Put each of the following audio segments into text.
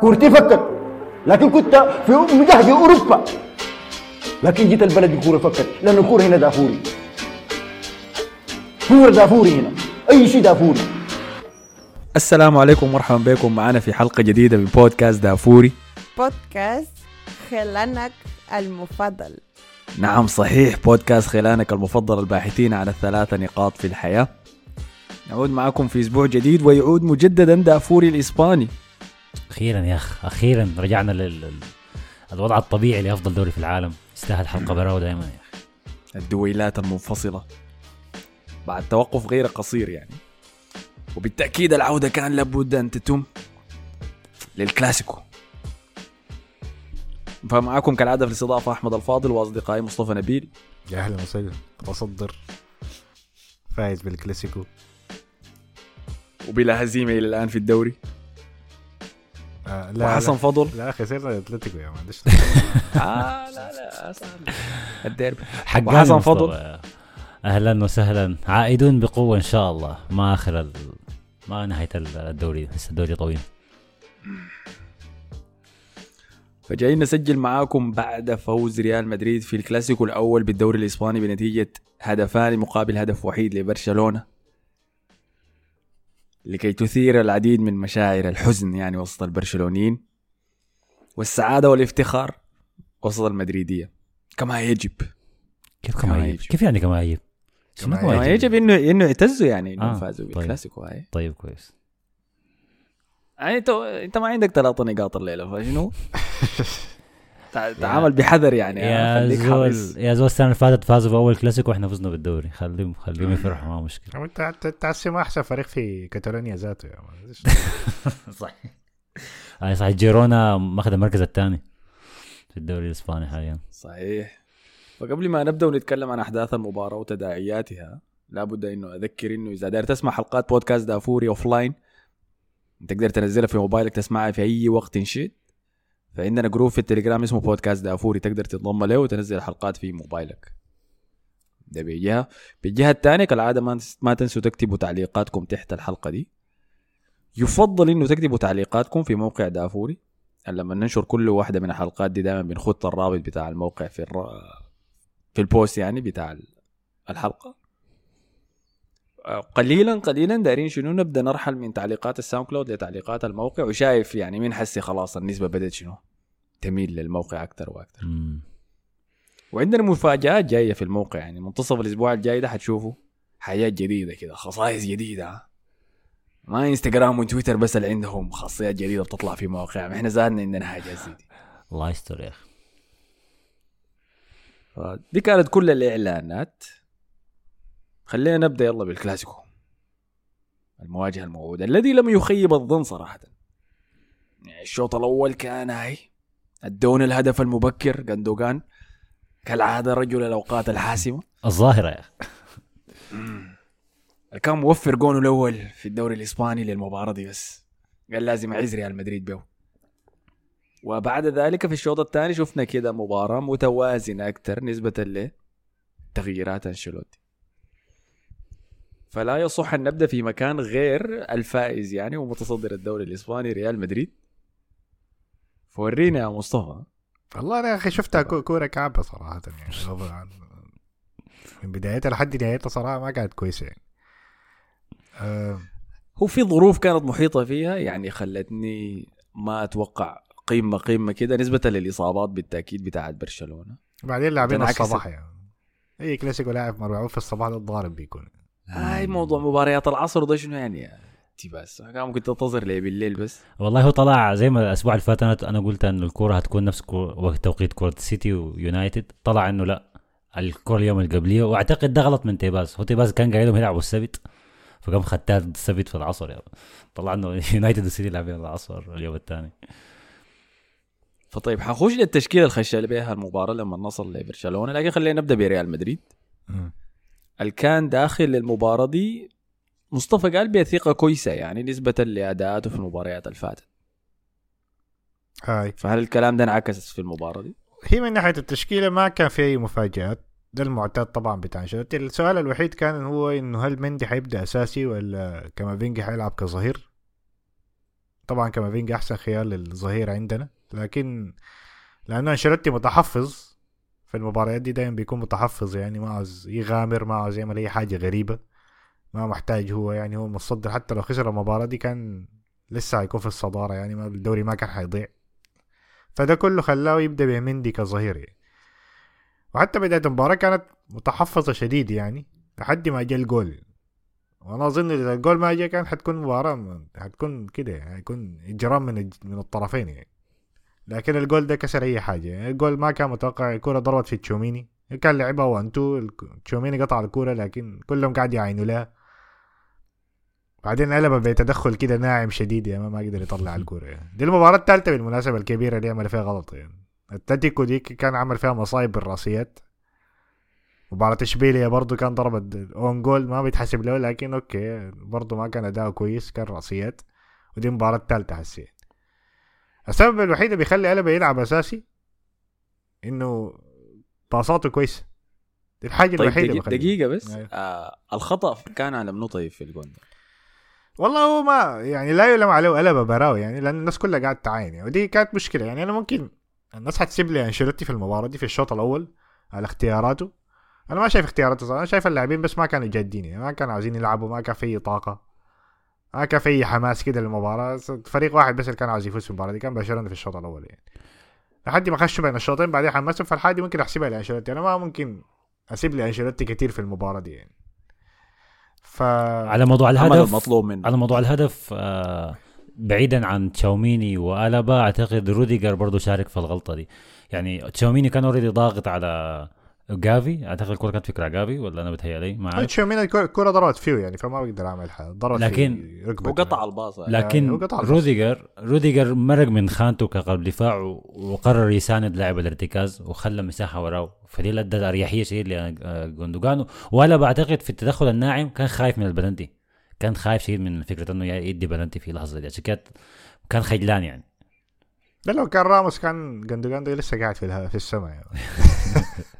كورتي فكت لكن كنت في مجهد أوروبا. لكن جيت البلد الكوره فكت لأن الكورة هنا دافوري. كورة دافوري هنا أي شيء دافوري. السلام عليكم ومرحبا بكم معنا في حلقة جديدة من بودكاست دافوري. بودكاست خلانك المفضل. نعم صحيح بودكاست خلانك المفضل الباحثين عن الثلاثة نقاط في الحياة. نعود معكم في أسبوع جديد ويعود مجددا دافوري الإسباني. أخيرا يا اخ أخيرا رجعنا لل الوضع الطبيعي لأفضل دوري في العالم. يستاهل حلقة براو دائما يا أخي. الدويلات المنفصلة. بعد توقف غير قصير يعني. وبالتأكيد العودة كان لابد أن تتم للكلاسيكو. فمعكم كالعادة في الاستضافة أحمد الفاضل وأصدقائي مصطفى نبيل. يا أهلا وسهلا. متصدر فايز بالكلاسيكو. وبلا هزيمة إلى الآن في الدوري. آه لا وحسن لا, فضل؟ لا خسرنا اتلتيكو يا معلش آه لا لا الديربي. حقنا وحسن مصطفى. فضل. أهلا وسهلا. عائدون بقوة إن شاء الله. ما آخر ال... ما نهاية الدوري. لسه الدوري طويل. فجايين نسجل معاكم بعد فوز ريال مدريد في الكلاسيكو الأول بالدوري الإسباني بنتيجة هدفان مقابل هدف وحيد لبرشلونة. لكي تثير العديد من مشاعر الحزن يعني وسط البرشلونيين والسعادة والافتخار وسط المدريدية. كما يجب. كيف كما كما يجب؟ يجب. كيف يعني كما يجب؟ كما كما يجب. انه إنه يعتزوا يعني إنهم آه، فازوا طيب. بالكلاسيكو هاي. طيب كويس. يعني انت أنت ما عندك ثلاثة نقاط الليلة فشنو؟ تع- تعامل بحذر يعني يا زول يا زول السنة اللي فاتت فازوا بأول كلاسيكو وإحنا فزنا بالدوري. خليهم خليهم يفرحوا ما مشكلة. انت السما أحسن فريق في كاتالونيا ذاته يا معلش صح هاي صحيح. جيرونا ماخذ المركز الثاني في الدوري الإسباني حاليا. صحيح. فقبل ما نبدأ ونتكلم عن أحداث المباراة وتداعياتها لابد إنه أذكر إنه إذا داير تسمع حلقات بودكاست دافوري offline تقدر تنزلها في موبايلك تسمعها في أي وقت شئت. فعندنا group في التليجرام اسمه بودكاست دافوري تقدر تنضم له وتنزل الحلقات في موبايلك. ده بجهه بالجهة الثانية كالعادة ما ما تنسوا تكتبوا تعليقاتكم تحت الحلقة دي. يفضل إنه تكتبوا تعليقاتكم في موقع دافوري. لما ننشر كل واحدة من الحلقات دي دائما بنخط الرابط بتاع الموقع في الر... في ال post يعني بتاع ال- الحلقة. قليلا قليلا دايرين شنو نبدأ نرحل من تعليقات الساوند كلاود لتعليقات الموقع. وشايف يعني مين حسي خلاص النسبة بدأت شنو. تميل للموقع أكثر وأكثر. مم. وعندنا مفاجآت جاية في الموقع يعني منتصف الأسبوع الجاي ده حتشوفوا حياة جديدة كده خصائص جديدة. ما إنستغرام وتويتر بس اللي عندهم خاصيات جديدة بتطلع في مواقعهم إحنا زادنا عندنا حاجات زي دي الله يستر يا أخي. دي كانت كل الإعلانات. خلينا نبدأ يلا بالكلاسيكو. المواجهة الموعودة. الذي لم يخيب الظن صراحة. يعني الشوط الأول كان هاي. ادونا الهدف المبكر جندوجان. كالعادة رجل الأوقات الحاسمة. الظاهرة يا أخي. كان موفر جونه الأول في الدوري الإسباني للمباراة دي بس. قال لازم اعز ريال مدريد به وبعد ذلك في الشوط الثاني شفنا كده مباراة متوازنة أكثر نسبة لتغييرات أنشيلوتي. فلا يصح أن نبدأ في مكان غير الفائز يعني ومتصدر الدوري الإسباني ريال مدريد. فورينا يا مصطفى. والله أنا يا أخي شفتها كو- كورة كعبة صراحة يعني غض عن- من بدايتها لحد نهايتها صراحة ما كانت كويسة يعني. آه هو في ظروف كانت محيطة فيها يعني خلتني ما أتوقع قمة قمة كده نسبة للإصابات بالتأكيد بتاعت برشلونة. بعدين لاعبين الصباح يعني. أي كلاسيكو لاعب مرعوب في الصباح ده الضارب بيكون. هاي موضوع مباريات العصر ده شنو يعني؟ يا تي بس. كان ممكن تنتظر لي بالليل بس. والله هو طلع زي ما الأسبوع اللي فات أنا قلت ان الكوره هتكون نفس وقت توقيت كرة السيتي ويونايتد. طلع إنه لأ الكوره اليوم القبليه وأعتقد ده غلط من تيباز. هو تيباز كان قايل لهم يلعبوا السبت فقام ضد السبت في العصر. يعني. طلع إنه يونايتد والسيتي لاعبين العصر اليوم الثاني. فطيب حنخش للتشكيلة الخشة اللي بيها المباراة لما نصل لبرشلونة. لكن خلينا نبدأ بريال مدريد. اللي كان داخل المباراة دي مصطفى قال بها ثقة كويسة يعني نسبة لأداءاته في المباريات اللي فاتت هاي. فهل الكلام ده انعكس في المباراة دي؟ هي من ناحية التشكيلة ما كان في أي مفاجآت. ده المعتاد طبعا بتاع أنشيلوتي. السؤال الوحيد كان هو إنه هل مندي حيبدأ أساسي ولا كامافينجا حيلعب كظهير؟ طبعا كافينجا أحسن خيار للظهير عندنا. لكن لأنه أنشيلوتي متحفظ في المباريات دي دايما بيكون متحفظ يعني ما عاوز يغامر ما عاوز يعمل أي حاجة غريبة. ما محتاج هو يعني هو متصدر حتى لو خسر المباراة دي كان لسه هيكون في الصدارة يعني ما الدوري ما كان حيضيع فده كله خلاه يبدأ بمندي كظهير يعني. وحتى بداية المباراة كانت متحفظة شديد يعني لحد ما جاء الجول. وأنا اظن إذا الجول ما جاء كان حتكون مباراة حتكون كده يعني حيكون إجرام من من الطرفين يعني. لكن الجول ده كسر أي حاجة. يعني الجول ما كان متوقع الكوره ضربت في تشوميني. كان لعبها one two تشوميني قطع الكوره لكن كلهم قاعد يعينوا لها. بعدين قلب بتدخل كده ناعم شديد يعني ما- ما قدر يطلع الكورة يعني. دي المباراة الثالثه بالمناسبة الكبيرة اللي عمل فيها غلط يعني. أتلتيكو دي كان عمل فيها مصايب بالرأسيات. مباراة اشبيليا برضو كان ضربت own goal ما بيتحسب له لكن okay برضو ما كان اداؤه كويس كان راسيات ودي المباراة الثالثة حسيت. السبب الوحيد اللي بيخلي ألابا يلعب أساسي إنه باصاته كويسة. دي الحاجة طيب الوحيدة دقيقة. دقيقة بس. أيوة. آه الخطأ كان على منو طيب في الجون ده؟ والله هو ما يعني لا يلام عليه ألابا براهو يعني لأن الناس كلها قاعد تعاين يعني ودي كانت مشكلة. يعني أنا ممكن الناس حتسيب لي أنشيلوتي في المباراة دي في الشوط الأول على اختياراته. أنا ما شايف اختياراته صراحة أنا شايف اللاعبين بس ما كانوا جادين يعني ما كانوا عاوزين يلعبوا ما كان في طاقة ما كان في حماس كده للمباراة. فريق واحد بس اللي كان عاوز يفوز في المباراة دي كان برشلونة في الشوط الأول يعني. لحد ما خشوا بين الشوطين بعدين حمسهم فالحاجه دي ممكن أحسبها لأنشيلوتي. أنا ما ممكن أسيب لي انشيلوتي كتير في المباراة دي يعني. ف على موضوع الهدف المطلوب منه. على موضوع الهدف آه بعيدا عن تشاوميني وألابا أعتقد روديجر برضو شارك في الغلطة دي. يعني تشاوميني كان already ضاغط على جافي؟ أعتقد الكرة كانت فكرة جافي ولا أنا بتهيألي ما عارف تشاوميني الكرة الكرة ضربت فيه يعني فما بقدر اعمل حاجة ضربت لكن وقطع الباص يعني. لكن الباص. روديجر روديجر مرق من خانته كقلب دفاع وقرر يساند لاعب الارتكاز وخلى مساحة وراه. فدي ادت أريحية شديد لجوندوجان وألابا بعتقد في التدخل الناعم كان خايف من البلنتي كان خايف شديد من فكرة إنه يدي بلنتي في لحظة دي. عشان كده كان خجلان يعني. ده لو كان راموس كان جندوجان ده لسه قاعد في في السماء. يعني.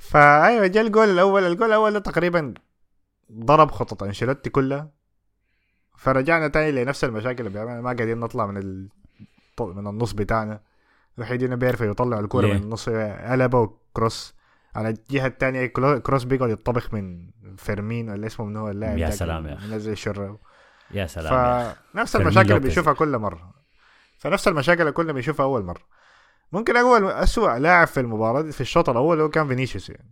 فأيوة جا الجول الأول. الجول الأول ده تقريبا ضرب خطط أنشيلوتي كلها. فرجعنا تاني لنفس المشاكل اللي بيعملها. ما قاعدين نطلع من ال... من النص بتاعنا. الوحيدين بيعرفوا يطلعوا الكورة ليه؟ من النص. قلبه وكروس. على الجهة الثانية كروس بيقعد يطبخ من فيرمين ولا اسمه من هو اللاعب يا سلام يا أخي. منزل الشرة. يا سلام. فنفس المشاكل اللي. بيشوفها كل مرة. فنفس المشاكل اللي كنا بنشوفها أول مرة. ممكن أول اسوء لاعب في المباراة دي في الشوط الأول هو كان فينيسيوس يعني.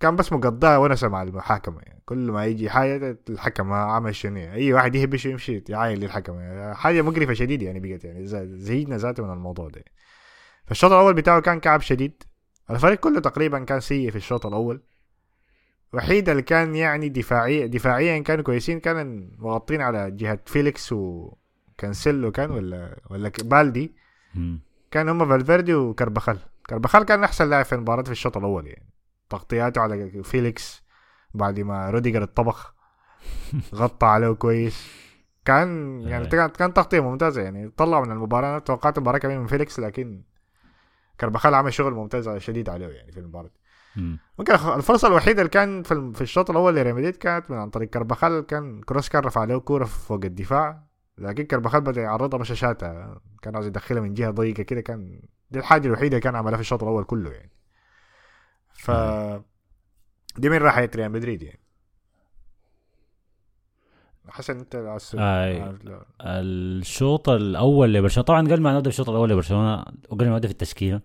كان بس مقضاها ونسه مع المحاكمة يعني. كل ما يجي حاجة الحكم عمل شنو يعني. أي واحد يهبش يمشي يعاين للحكم يعني. حاجة مقرفة شديد يعني بقت يعني. ز- زهقنا ذاته من الموضوع ده. فالشوط الأول بتاعه كان كعب شديد. الفريق كله تقريبا كان سيء في الشوط الأول. وحيد اللي كان يعني دفاعيا دفاعيا كانوا كويسين كان مغطين على جهة فيليكس وكانسيلو كان ولا ولا بالدي. كان هم فالفيردي وكربخال كربخال كان أحسن لاعب في المباراة في الشوط الأول يعني. تغطياته على فيليكس بعد ما روديجر الطبخ غطى عليه كويس. كان يعني أي. كانت كان تغطية ممتازة يعني. طلع من المباراة أنا توقعت المباراة كمان من فيليكس لكن كربخال عمل شغل ممتاز شديد عليه يعني في المباراة. مم. ممكن الفرصة الوحيدة اللي كان في الشوط الأول لريال مدريد كانت من عن طريق كربخال كان كروس كان رفع له كورة فوق الدفاع. لكن كربخال بدأ يعرضها مش شاتها كان عاوز يدخلها من جهة ضيقة كده كان دي الحاجة الوحيدة اللي كان عملها في الشوط الأول كله يعني. ف دي من راحة ريال مدريد يعني. حسن أنت. عاوز- لا. الشوط الأول لبرشلونة. طبعا قبل ما نبدأ بالشوط الأول لبرشلونة وقبل ما نبدأ في التشكيلة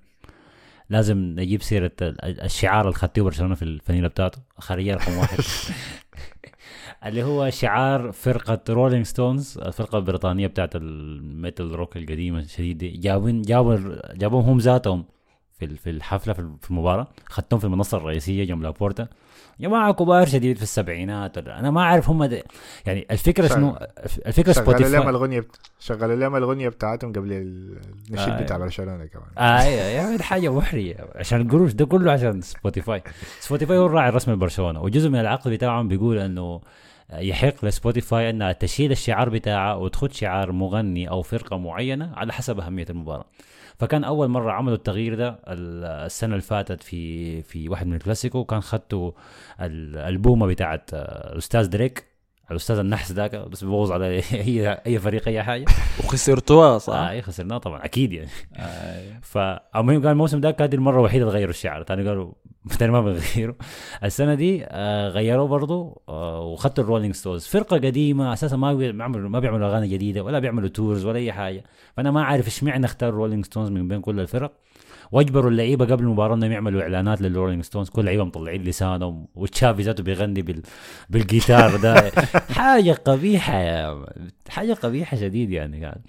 لازم نجيب سيرة ال- الشعار اللي خدته برشلونه في الفانيله بتاعته. خارجيه رقم واحد. اللي هو شعار فرقة Rolling Stones الفرقة البريطانية بتاعت ال metal rock القديمة الشديد دي. جابين جابوا جابوهم هم ذاتهم في في الحفلة في المباراة. خدتهم في المنصة الرئيسية جنب لابورتا. جماعة كبار شديد في السبعينات أنا ما أعرف هم ده يعني الفكرة شغل- شنو الفكرة شغلوا لهم Spotify بت... شغلوا لهم الاغنيه بتاعتهم قبل ال- النشيد آه. بتاع برشلونة كمان. آه يا يا حاجة محرجه عشان القروش ده كله عشان Spotify Spotify هو الراعي الرسمي لبرشلونة وجزء من العقد بتاعهم بيقول إنه يحق ل Spotify انها تشيل الشعار بتاعها وتخد شعار مغني أو فرقة معينة على حسب أهمية المباراة. فكان أول مرة عملوا التغيير ده ال- السنة اللي فاتت في في واحد من الكلاسيكو كان ال- البومة بتاعت آه، الأستاذ دريك. الأستاذ النحس ذاك بس بيبوظ على اي اي فريق أي حاجة. وخسرتوها صح؟ آه أي خسرناه طبعا أكيد يعني. آه. فالمهم قال الموسم ده كانت المرة الوحيدة اللي غيروا الشعار. ثاني قالوا ثاني ما بنغيره السنة دي آه غيروه برضه آه وخدوا ال Rolling Stones فرقة قديمة أساسا ما بيعملوا ما بيعملوا أغاني جديدة ولا بيعملوا tours ولا أي حاجة. فأنا ما عارف إيش معنى اختار ال Rolling Stones من بين كل الفرق. واجبروا اللعيبة قبل المباراة إنهم يعملوا إعلانات لل Rolling Stones كل لعيبة مطلعين لسانهم وتشافي ذاته بيغني بال... بالجيتار ده حاجة قبيحة يا حاجة قبيحة شديد يعني كان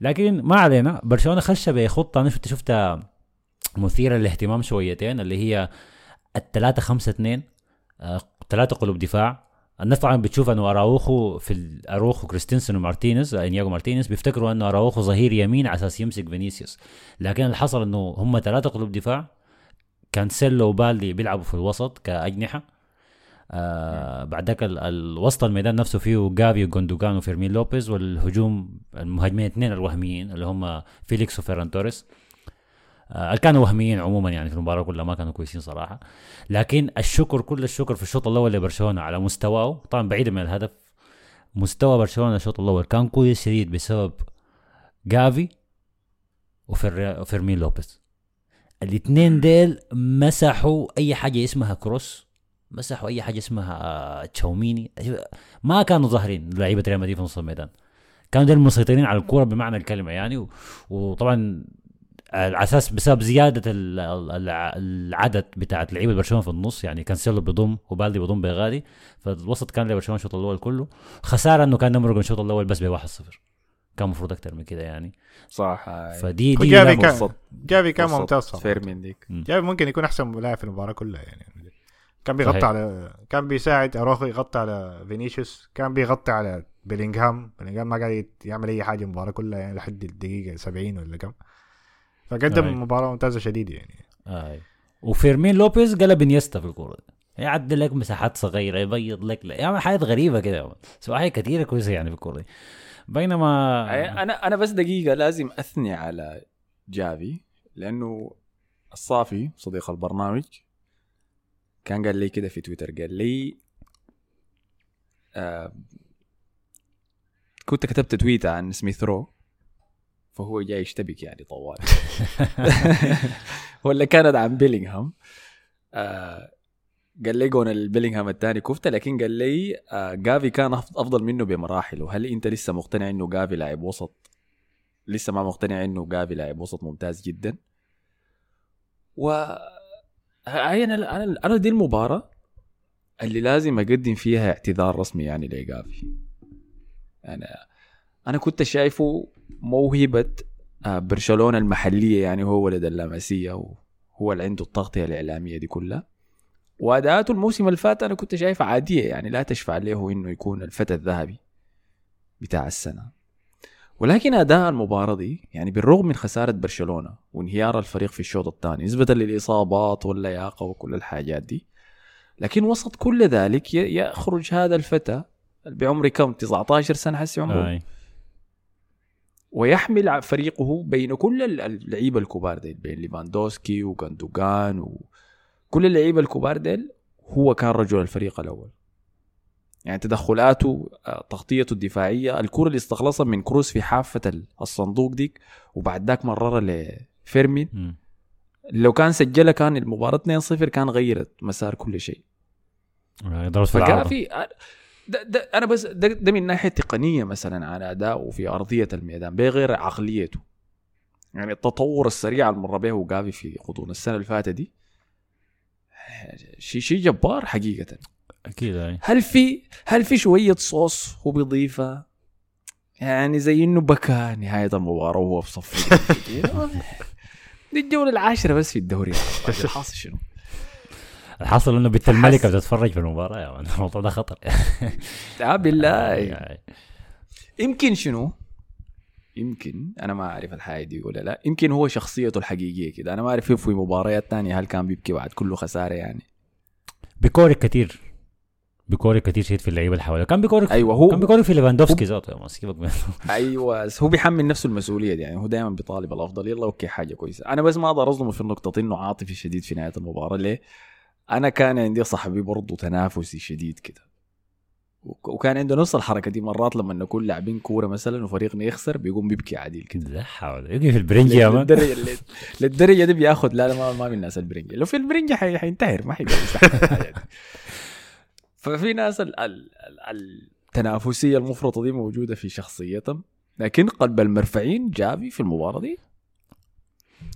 لكن ما علينا برشلونة خش بخطة أنا شفت شفتها مثيرة للاهتمام شويتين اللي هي الثلاثة خمسة اثنين آه، ثلاثة قلوب دفاع الناس طبعا بتشوف إنه أراوخو في أراوخو كريستنسن ومارتينيز آه، إنيجو مارتينيز بيفتكروا إنه أراوخو ظهير يمين على أساس يمسك فينيسيوس. لكن اللي حصل إنه هم ثلاثة قلوب دفاع كانسيلو وبالدي بيلعبوا في الوسط كأجنحة آه بعد ذاك ال- الوسط الميدان نفسه فيه جافي وجوندوجان وفيرمين لوبيز والهجوم المهاجمين اثنين الوهميين اللي هم فيليكس وفيران توريس. كانوا وهميين عموما يعني في المباراة كلها ما كانوا كويسين صراحة. لكن الشكر كل الشكر في الشوط الأول لبرشلونة على مستواه طبعا بعيدا من الهدف مستوى برشلونة الشوط الأول كان كويس شديد بسبب جافي وفير وفيرمين لوبيز. الاثنين ديل مسحوا أي حاجة اسمها كروس مسحوا أي حاجة اسمها آه، تشاوميني. ما كانوا ظاهرين لعيبة ريال مدريد في نص الميدان. كانوا ديل مسيطرين على الكورة بمعنى الكلمة يعني وطبعا على أساس بسبب زيادة ال- ال- العدد بتاعت لعيبة برشلونه في النص يعني كانسيلو بيضم وبالدي بيضم بغادي فالوسط كان لبرشلونه الشوط الأول كله. خسارة إنه كان نمرق الشوط الأول بس ب 1-0 كان المفروض أكثر من كده يعني. صح. فدي دي وجافي لا كان جافي كان ممتاز صراحة. فيرمين ديك. جافي ممكن يكون أحسن لاعب في المباراة كلها يعني. كان بيغطي صحيح. على كان بيساعد اروخو يغطي على فينيسيوس. كان بيغطي على بيلينغهام. بيلينغهام ما قاعد يعمل أي حاجة المباراة كلها يعني لحد الدقيقة 70 ولا كم. فقدم أي. مباراة ممتازة شديد يعني آه. وفيرمين لوبيز قلب انيستا في الكورة دي. يعدل لك مساحات صغيرة يبيض لك لا يعمل حاجات غريبة كده سواء حاجات كثيره كويسة يعني في الكورة دي بينما أنا أنا بس دقيقة لازم أثني على جافي لأنه الصافي صديق البرنامج كان قال لي كده في تويتر قال لي آه كنت كتبت tweet عن سميث رو فهو جاي يشتبك يعني طوال. ولا كانت عن بيلينغهام. آه قال لي جون البيلينغهام الثاني كفته لكن قال لي آه جافي كان أفضل منه بمراحل وهل أنت لسه مقتنع إنه جافي لاعب وسط؟ لسه ما مقتنع إنه جافي لاعب وسط ممتاز جدا. و أنا أنا دي المباراة اللي لازم أقدم فيها اعتذار رسمي يعني لجافي. أنا أنا كنت شايفه موهبة آه، برشلونة المحلية يعني هو ولد اللاماسية وهو اللي عنده التغطية الإعلامية دي كلها. وأداءاته الموسم اللي فات أنا كنت شايفها عادية يعني لا تشفع له إنه يكون الفتى الذهبي بتاع السنة. ولكن أداء المباراة دي يعني بالرغم من خسارة برشلونة وانهيار الفريق في الشوط الثاني نسبة للإصابات واللياقة وكل الحاجات دي لكن وسط كل ذلك يخرج هذا الفتى بعمر كم؟ 19 سنة حسي عمره. ويحمل فريقه بين كل ال- اللعيبة الكبار ديل بين ليفاندوسكي وغاندوغان وكل اللعيبة الكبار ديل هو كان رجل الفريق الأول. يعني تدخلاته آه، تغطيته الدفاعية الكرة اللي استخلصها من كروس في حافة ال- الصندوق ديك وبعد ذاك مررها لفيرمين. لو كان سجلها كان المباراة 2-0 كان غيرت مسار كل شيء. آه، في فكان في ده, ده أنا بس ده, ده من ناحية تقنية مثلا على اداؤه في أرضية الميدان بغير عقليته. يعني التطور السريع اللي مر به جافي في غضون السنة اللي فاتت دي شيء شيء جبار حقيقة. أكيد هاي هل في هل في شوية صوص هو بيضيفها يعني زي إنه بكى نهاية المباراة وهو في صف دي الجولة العاشرة بس في الدوري. الحاصل شنو؟ الحاصل إنه بنت الملكة بتتفرج في المباراة يا مان الموضوع ده خطر. لا بالله. يعني يمكن شنو؟ يمكن أنا ما أعرف الحاجة دي ولا لا. يمكن هو شخصيته الحقيقية كده. أنا ما أعرف في مباريات تانية هل كان بيبكي بعد كله خسارة يعني. بيكورك كثير بيكورك كثير شديد في اللعيبة اللي حواليه. كان بيكورك أيوه هو كان بيكورك في ليفاندوفسكي ذاته يا سيبك منه أيوه هو بيحمل نفسه المسؤولية دي يعني. هو دائما بيطالب الأفضل. يلا okay حاجة كويسة. أنا بس ما أقدر أظلمه في النقطة إنه عاطفي شديد في نهاية المباراة. ليه؟ أنا كان عندي صاحبي برضه تنافسي شديد كده. وك- وكان عنده نفس الحركة دي مرات لما نكون لاعبين كورة مثلا وفريقنا يخسر بيقوم بيبكي عديل كده. لا حول يجي في البرنج يا man للدرجه للدرجة دي بياخذ لا لا ما, ما من الناس البرنجة. لو في البرنجة حي... حينتحر ما حيقدر. ففي ناس ال... ال... ال... التنافسية المفرطة دي موجودة في شخصيتهم. لكن قلب المرفعين جافي في المباراة دي.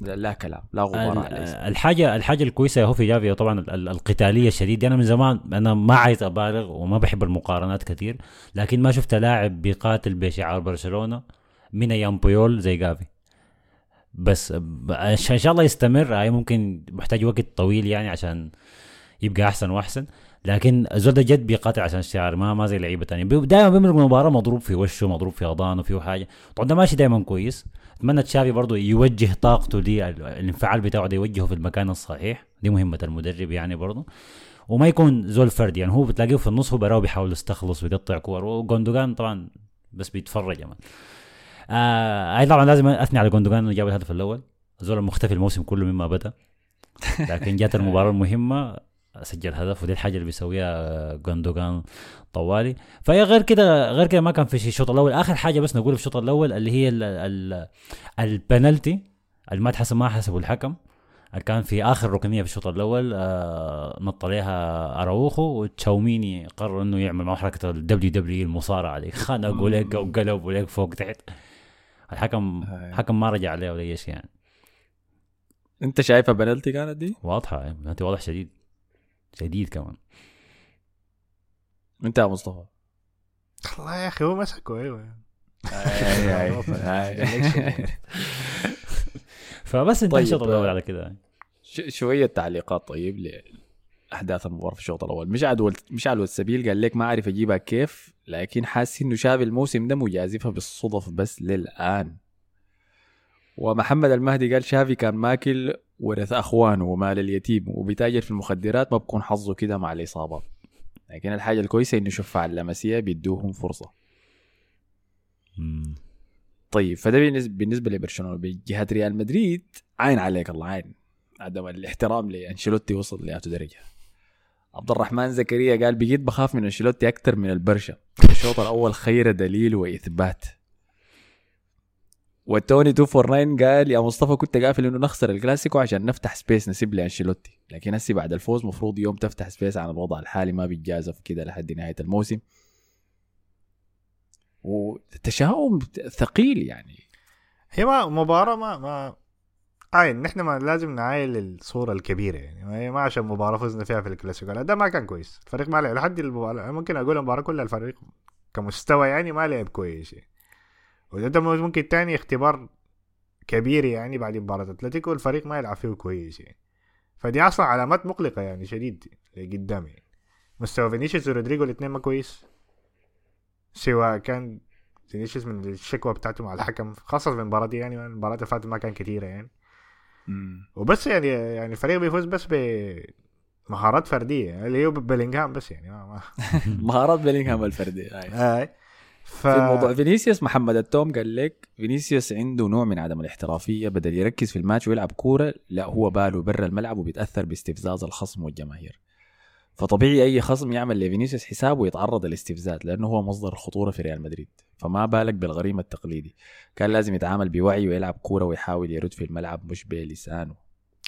لا, لا كلام لا غبار عليه. الحاجة الحاجة الكويسة هو في جافي طبعا ال- ال- القتالية الشديده أنا من زمان أنا ما عايز أبالغ وما بحب المقارنات كثير لكن ما شفت لاعب بيقاتل بشعار برشلونة من أيام بويول زي جافي. بس إن شاء الله يستمر. هاي ممكن محتاج وقت طويل يعني عشان يبقى أحسن وأحسن. لكن الزول ده جد بيقاتل عشان الشعار ما ما زي لعيبة تانية. دائما بيمرق المباراه مضروب في وشه مضروب في أضانه فيه حاجة. طبعا ده ماشي دائما كويس. أتمنى تشافي برضه يوجه طاقته دي ال- الانفعال بتاعه ده يوجهه في المكان الصحيح. دي مهمة المدرب يعني برضه وما يكون زول فردي يعني هو بتلاقيه في النص هو براه بيحاول يستخلص ويقطع كور. وجوندوجان طبعا بس بيتفرج يا آه طبعا لازم أثني على جوندوجان إنه جاب الهدف الأول. الزول المختفي الموسم كله مما بدا. لكن جات المباراة المهمة. سجل هدف ودي الحاجة اللي بيسويها جوندوجان طوالي. فهي غير كده غير كده ما كان في شيء الشوط الأول. آخر حاجة بس نقول في الشوط الأول اللي هي ال ال البنالتي اللي ما تحسب ما حسبه الحكم. كان في آخر ركنية في الشوط الأول آه نط عليها أراوخو وتشاوميني قرر إنه يعمل معه حركة ال W W المصارعة دي. خنق ولك وقلب ولك فوق تحت. الحكم آه. الحكم ما رجع عليه ولا أي شيء يعني. أنت شايفها بنالتي كانت دي؟ واضحة يعني انت واضح شديد. شديد كمان. انت يا مصطفى. والله يا أخي هو مسكه أيوه. فبس انت طيب، الشوط الأول آه. على كده؟ شوية تعليقات طيب لأحداث المباراة في الشوط الأول. مش عدو مش على السبيل قال لك ما أعرف أجيبها كيف لكن حاسس إنه شاف الموسم ده مجازفها بالصدف بس للآن. ومحمد المهدي قال شافي كان ماكل ورث أخوانه ومال اليتيم وبيتاجر في المخدرات ما بكون حظه كده مع الاصابات لكن الحاجة الكويسة إنه شفاع اللمسيه بيدوهم فرصة. مم. طيب فده بالنسبة لبرشلونة. بجهة ريال مدريد عين عليك الله عين. عدم الاحترام لأنشيلوتي وصل لأتو درجة. عبد الرحمن زكريا قال بقيت بخاف من أنشيلوتي أكثر من البرشا. الشوط الأول خير دليل وإثبات. والتوني 249 قال يا مصطفى كنت قافل إنه نخسر الكلاسيكو عشان نفتح space نسيب لأنشيلوتي. لكن هسي بعد الفوز مفروض يوم تفتح space عن الوضع الحالي ما بيتجازف كده لحد نهاية الموسم. وتشاؤم ثقيل يعني. هي ما مباراة ما ما عاين نحن ما لازم نعاين الصورة الكبيرة يعني. ما عشان مباراة فزنا فيها في الكلاسيكو. لا ده ما كان كويس. الفريق ما لعب لحد المباراة ممكن أقول المباراة كلها الفريق كمستوى يعني ما لعب كويس يعني. وده ده ممكن تاني اختبار كبير يعني بعد مباراة أتلتيكو الفريق ما يلعب فيه كويس يعني فدي أصلا علامات مقلقة يعني شديد لقدام يعني مستوى فينيسيوس ورودريجو الاثنين ما كويس سواء كان فينيسيوس من الشكوى بتاعته مع الحكم خاصة في المباراة دي يعني المباراة اللي فاتت ما كان كثيرة يعني وبس يعني يعني الفريق بيفوز بس بمهارات فردية اللي هو بلينغهام بس يعني ما ما مهارات بيلينغهام الفردي هاي. آه. ف... في موضوع فينيسيوس محمد التوم قال لك فينيسيوس عنده نوع من عدم الاحترافية بدل يركز في الماتش ويلعب كورة لا هو باله برا الملعب وبيتأثر باستفزاز الخصم والجماهير. فطبيعي أي خصم يعمل لفينيسيوس حساب ويتعرض للاستفزاز لأنه هو مصدر الخطوره في ريال مدريد. فما بالك بالغريم التقليدي. كان لازم يتعامل بوعي ويلعب كورة ويحاول يرد في الملعب مش بلسانه.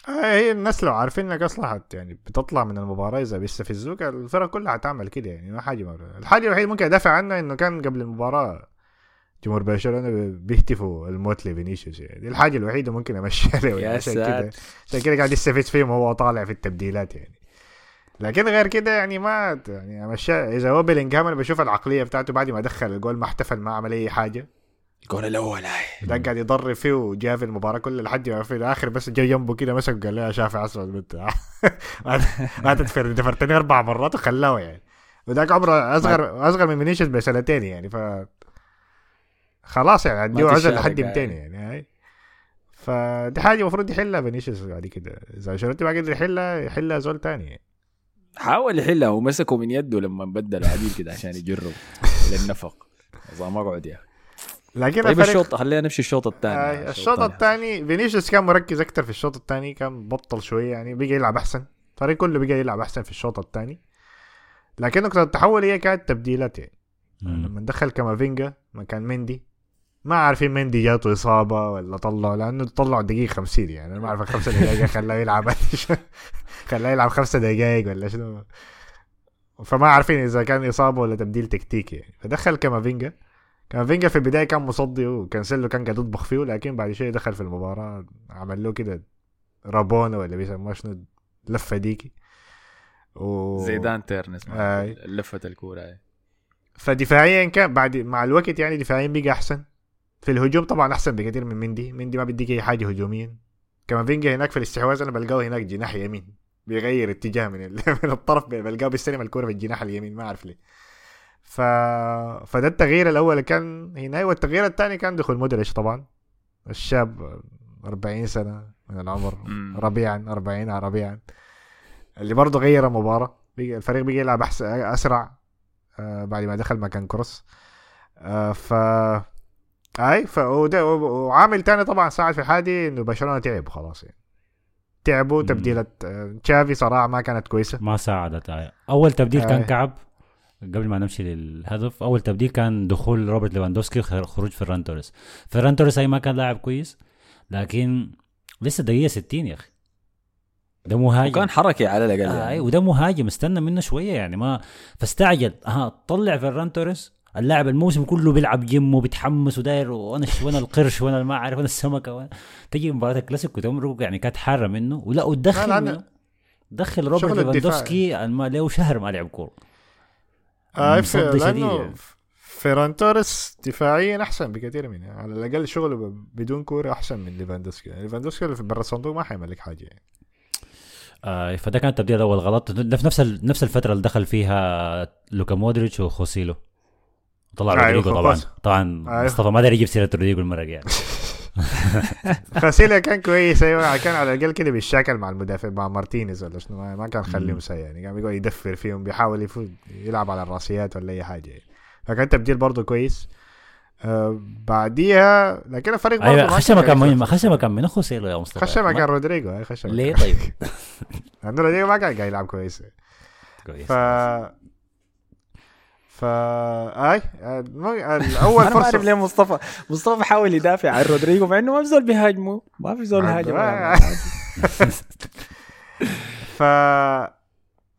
هي الناس لو عارفين انك أصلا يعني بتطلع من المباراة إذا بيستفزوك الفرق كلها حتعمل كده يعني ما حاجة ما الحاجة الوحيدة ممكن ادافع عنها إنه كان قبل المباراة جمهور برشلونة بيهتفوا الموت لفينيسيوس يعني. دي الحاجة الوحيدة ممكن امشي عليها يا عشان كده عشان كده قاعد يستفز فيهم وهو طالع في التبديلات يعني. لكن غير كده يعني ما يعني امشي إذا هو بيلينغهام أنا بشوف العقلية بتاعته بعد ما دخل الجول ما احتفل ما عمل أي حاجة. الجول الأول هاي. ده قاعد يضرب فيه وجاء في المباراة كلها لحد ما في الآخر بس جاي جنبه كده مسك قال له يا شافع اسود بنت ما تدفر دفرتني أربع مرات وخلاه يعني. وذاك عمره اصغر أصغر من فينيسيوس بسنتين يعني ف خلاص يعني اديه عزل لحد يعني. تاني يعني هاي. فدي حاجة المفروض يحلها فينيسيوس بعد كده. إذا أنشيلوتي ما قدر يحلها يحلها زول تاني. يعني. حاول يحلها ومسكه من يده لما بدل عديل كده عشان يجري للنفق. نظام أقعد يا أخي. لكن طيب الفريق- الشوط خلينا نمشي الشوط الثاني. آه، الشوط الثاني. فينيسيوس كان مركز أكتر في الشوط الثاني كان بطل شوية يعني بقى يلعب أحسن. الفريق كله بقى يلعب أحسن في الشوط الثاني. لكن نقطه التحول هي كانت تبديلات يعني. مم. لما دخل كامافينجا مكان مندي. ما عارفين مندي جاته إصابة ولا طلعه لأنه طلعوا دقيقة 50 يعني. أنا ما أعرف الخمسه دقائق خلاه يلعب. خلاه يلعب خمسة دقائق ولا شنو. فما عارفين إذا كان إصابة ولا تبديل تكتيكي يعني. فدخل كامافينجا. كامافينجا في البداية كان مصدي وكانسيلو كان قاعد يطبخ فيه لكن بعد شوية دخل في المباراة عمل له كده رابونا ولا بيسموها شنو لفه ديكي. و... زيدان turns آي. لفه الكورة هاي فدفاعيا كان بعد مع الوقت يعني دفاعيا بقى أحسن. في الهجوم طبعا أحسن بكثير من مندي. مندي ما بيديك أي حاجة هجوميا. كامافينجا هناك في الاستحواذ أنا بلقاه هناك جناح يمين. بيغير اتجاه من, ال... من الطرف بلقاه بيستلم الكورة في الجناح اليمين ما أعرف ليه. ف... فده التغيير الأول اللي كان هنا والتغيير الثاني كان دخول مودريتش طبعا الشاب 40 سنة من العمر. ربيعا 40 ربيعا اللي برضه غير المباراه الفريق بقى يلعب. أسرع آه بعد ما دخل مكان كروس آه ف أي ف وعامل تاني طبعا ساعد في حاجة إنه برشلونة تعب خلاص يعني تعبوا مم. تبديله آه، تشافي صراحة ما كانت كويسة ما ساعدت. أول تبديل كان. كعب قبل ما نمشي للهدف أول تبديل كان دخول روبرت ليفاندوسكي وخروج فيران توريس. فيران توريس أي ما كان لاعب كويس لكن لسه دقيقة 60 يا أخي. ده مهاجم. وكان حركي على الأقل آه يعني. وده مهاجم استنى منه شوية يعني ما فاستعجل. ها طلع فيران توريس اللاعب الموسم كله بيلعب جيم وبيتحمس وداير وأنا وأنا القرش وأنا ما عارف وأنا السمكة وأنا تجي مباراة الكلاسيكو تمرق يعني كانت حارة منه. ولا لا، ودخل دخل روبرت. ليفاندوفسكي ما له شهر ما لعب كورة. آه لأنه يعني. فيران توريس دفاعيا أحسن بكثير من على الأقل شغله بدون كورة أحسن من ليفاندوسكي. ليفاندوسكي اللي في برا الصندوق ما حيملك حاجة يعني. آه فده كان التبديل الأول غلط. ده في نفس نفس الفترة اللي دخل فيها لوكا مودريتش وخوسيلو. طلع أيوة، رودريجو طبعا. طبعا أيوة. مصطفى ما داري يجيب سيرة رودريجو المرة الجاية. خوسيلو كان كويس أيوه كان على الأقل كده بيتشاكل مع المدافع مع مارتينيز ولا شنو ما كان خليهم. سيء يعني كان بيقعد يدفر فيهم بيحاول يفوز يلعب على الراسيات ولا أي حاجة يعني. فكان تبديل برضه كويس آه بعديها لكن الفريق برضه أيوه ما خشمة كان. من خشمة كان من خوسيلو يا مصطفى خشمة كان رودريجو خشمة ليه. طيب لأنه رودريجو ما كان قاعد يلعب كويس كويس ف فا آي الأول أنا ما أعرف ليه مصطفى مصطفى بيحاول يدافع عن رودريجو مع إنه ما في زول بيهاجمه. ما في زول عنده- هاجم ف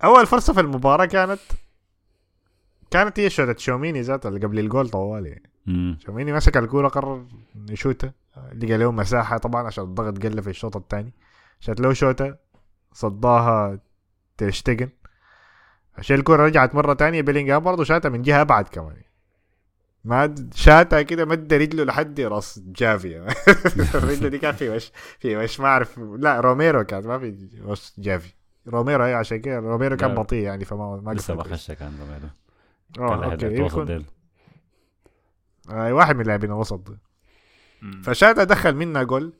أول فرصة في المباراة كانت كانت هي شوطة شوميني ذاتها اللي قبل الجول طوالي. شوميني مسك الكورة قرر يشوتها لقى له مساحة طبعا عشان الضغط قل في الشوط الثاني. شات له شوطة صداها تشتجن عشان الكوره رجعت مرة تانية بيلينغهام برضه شاتها من جهة أبعد كمان ما د- شاتها كده مد رجله لحد راس جافي الرجله دي كان في وش في وش ما أعرف لا روميرو كانت ما في وش جافي روميرو اي عشان كده روميرو كان. بطيء يعني فما ما لسه ما. خش كان روميرو آه أوكي يكون ديل. آه واحد من لاعبين الوسط. فشاتا دخل منها جول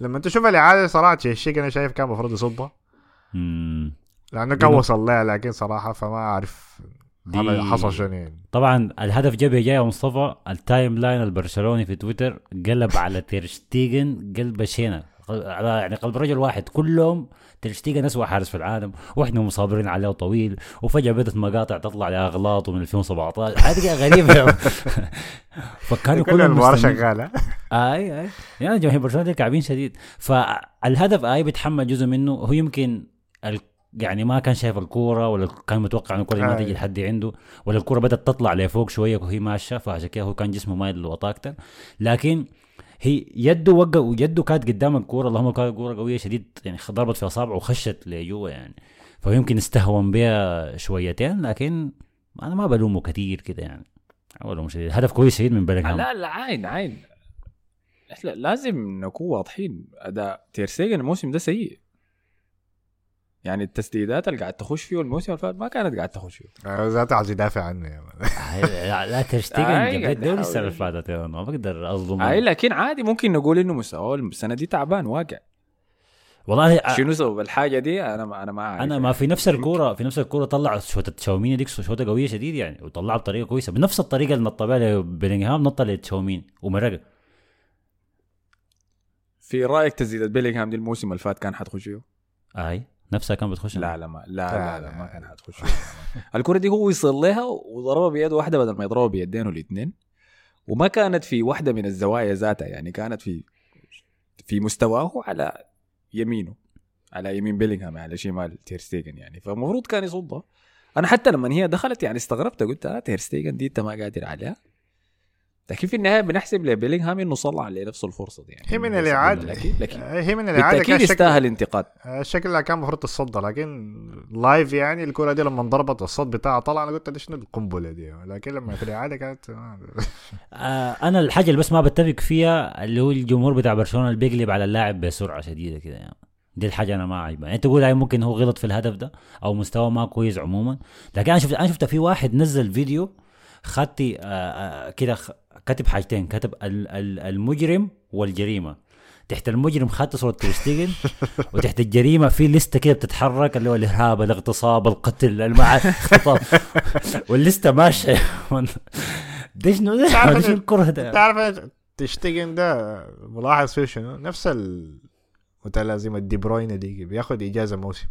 لما تشوف الإعادة صراحة الشيء أنا شايف كان المفروض يصدها مم. لأنه كان وصل لها لكن صراحة فما أعرف دي- حصل شنو يعني. طبعا الهدف جاب جاي يا مصطفى التايم لاين البرشلوني في تويتر قلب على تيرشتيجن قلب شينا. على يعني قلب رجل واحد. كلهم تيرشتيجن اسوء حارس في العالم وإحنا مصابرين عليه طويل وفجأة بدات مقاطع تطلع لاغلاطه من 2017 حاجة غريبة فكانوا كل المباراه. شغالة. إي إي. يعني جماهير برشلونة كعبين شديد. فالهدف اي بيتحمل جزء منه. هو يمكن. يعني ما كان شايف الكورة ولا كان متوقع إنه الكوره دي ما آي. تيجي لحد عنده ولا الكورة بدأت تطلع لفوق شوية وهي ماشية فعشان كده هو كان جسمه مايل للوطا أكتر لكن هي يده وقع ويده كانت قدام الكورة اللهم كانت كورة قوية شديد يعني ضربت في اصابعه وخشت لجوا يعني. فيمكن استهون بها شويتين لكن أنا ما بلومه كثير كده يعني. اولهم شديد. هدف كويس شديد من بيلينغهام. لا لا عين عين. إحنا لازم نكون واضحين. أداء تيرسيجن الموسم ده سيء. يعني التسديدات اللي قاعد تخش فيه الموسم اللي فات ما كانت قاعد تخش فيه. آه، ذاته عايز يدافع عنه يا مان. لا لا تشتيجن جاب قاعد الدوري السنة اللي. فاتت. ما بقدر اظلم اي لكن عادي ممكن نقول إنه مستواه السنة دي تعبان واقع. والله شنو سبب الحاجة دي؟ أنا ما أنا ما عارف أنا ما في نفس الكورة في نفس الكورة طلع شوطة شاوميني ديك شوطة قوية شديد يعني وطلعها بطريقة كويسة. بنفس الطريقة اللي نطها بها بيلينغهام نطها لتشاوميني ومرقة. في رأيك تسديده بيلينغهام دي الموسم اللي فات كان حتخش فيه؟ أي. نفسها كان بتخش لا لا ما لا لا, لا، لا, لا. ما كان حتخش الكرة دي هو وصل لها وضربها بيد واحدة بدل ما يضربها بيدين الاثنين وما كانت في واحدة من الزوايا ذاتها يعني كانت في في مستواه على يمينه على يمين بيلينغهام على شمال تيرستيجن يعني. فالمفروض كان يصدها. أنا حتى لما هي دخلت يعني استغربت قلت آه تيرستيجن دي انت ما قادر عليها. لكن في النهاية بنحسب لبيلينغهام إنه صلح لنفسه الفرصة دي يعني. هي من الإعادة. يصدها، لكن لكن هي من الإعادة بالتأكيد يستاهل انتقاد. الشكل اللي كان المفروض تصدى لكن لايف يعني الكرة دي لما انضربت الصوت بتاعها طلع أنا قلت شنو القنبله دي؟ لكن لما في الإعادة كانت آه أنا الحاجة اللي بس ما بتفق فيها اللي هو الجمهور بتاع برشلونة اللي بيقلب على اللاعب بسرعة شديدة كده يعني. دي الحاجة أنا ما عاجباني أنت تقول هاي ممكن هو غلط في الهدف ده أو مستواه ما كويس عموما. لكن أنا شفت أنا شفت في واحد نزل فيديو خدتي آه آه كده كاتب حاجتين ال- المجرم والجريمة. تحت المجرم خدت صورة تريستيجن وتحت الجريمة في لستة كده بتتحرك اللي هو الإرهاب الاغتصاب القتل المع اختطاف واللستة ماشية. ده شنو ده؟ شنو الكرة ده؟ تعرف تشتغن ده ملاحظ فيه شنو؟ نفس المتلازمه دي بروين دي بياخد إجازة موسم.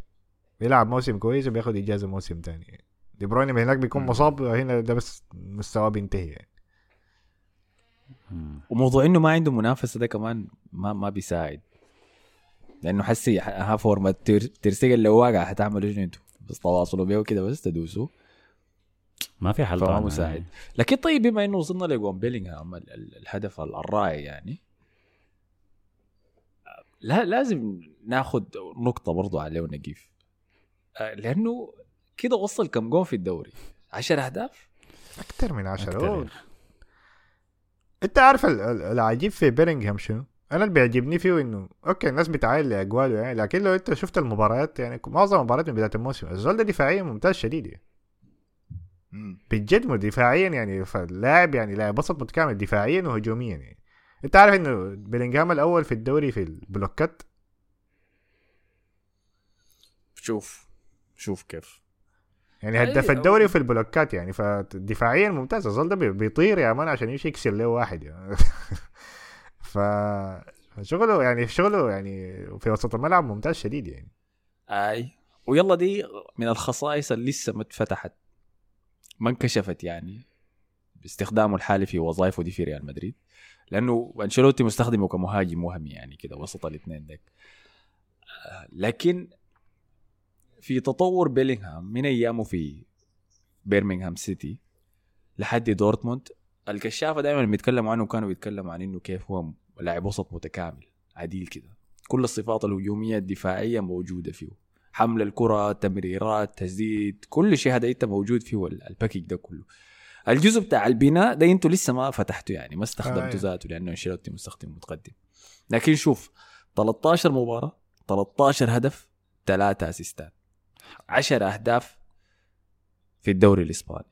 بيلعب موسم كويس وبياخد إجازة موسم تاني. دي بروين هناك بيكون مصاب هنا ده بس مستواه بينتهي يعني. وموضوع إنه ما عنده منافسة ده كمان ما ما بيساعد. لأنه حسي ها فورمة تيرستيجن لو واقع حتعملوا شنو أنتوا؟ بس تواصلوا بيه كده بس تدوسوا ما في حل طبعاً. مساعد. لكن طيب بما إنه وصلنا لجون بيلينغهام ال- ال- الهدف الرائع يعني لا لازم ناخذ نقطة برضو عليه ونقيف. آه، لأنه كده وصل كم جون في الدوري؟ 10 أهداف؟ أكثر من عشرة أكتر. أوه. يعني. انت عارف ال- ال- العجيب في بيلينغهام شنو؟ أنا اللي بيعجبني فيه انه okay الناس بتعاين لاقواله يعني لكن لو انت شفت المباريات يعني معظم المباريات من بداية الموسم الزول ده دفاعيا ممتاز شديد يعني. بجد دفاعيا يعني فاللاعب يعني لاعب وسط متكامل دفاعيا وهجوميا يعني. انت عارف انه بيلينغهام الأول في الدوري في البلوكات؟ شوف شوف كيف. يعني هداف أو- الدوري في البلوكات يعني فدفاعيا ممتاز الزول ده بي- بيطير يا man عشان يمشي يكسر له واحد يعني. ف شغله يعني شغله يعني في وسط الملعب ممتاز شديد يعني. أي. ويلا دي من الخصائص اللي لسه ما اتفتحت ما انكشفت يعني باستخدامه الحالي في وظائفه دي في ريال مدريد. لأنه أنشيلوتي مستخدمه كمهاجم وهمي يعني كده وسط الاثنين ديك. آه، لكن في تطور بيلينغهام من أيامه في بيرمنغهام سيتي لحد دورتموند. الكشافة دائما بيتكلموا عنه كانوا بيتكلموا عن إنه كيف هو لاعب وسط متكامل عديل كده. كل الصفات الهجومية الدفاعية موجودة فيه. حمل الكرة تمريرات تسديد كل شيء هذا إنت موجود فيه ال- الـ package ده كله. الجزء بتاع البناء ده إنتوا لسه ما فتحته يعني ما آه، استخدمته أيوة. ذاته لأنه أنشيلوتي مستخدم متقدم. لكن شوف 13 مباراة 13 هدف ثلاثة أسيستات. 10 أهداف في الدوري الإسباني.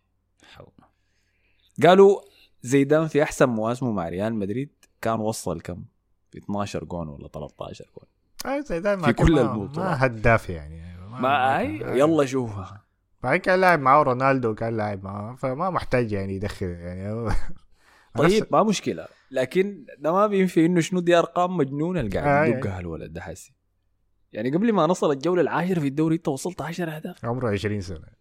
قالوا زيدان في أحسن مواسمه مع ريال مدريد كان وصل كم؟ في 12 جون ولا 13 جون. آه زي ده في كل ما, البطولات. ما هداف يعني. ما اي يلا شوفها. بعدين كان لاعب معاه رونالدو كان لاعب معاه فما محتاج يعني يدخل يعني. طيب ما مشكلة. لكن ده ما بينفي إنه شنو دي أرقام مجنونة اللي قاعد. يدقها الولد ده حسي. يعني قبل ما نصل الجولة العاشرة في الدوري انت وصلت 10 أهداف. عمره 20 سنة.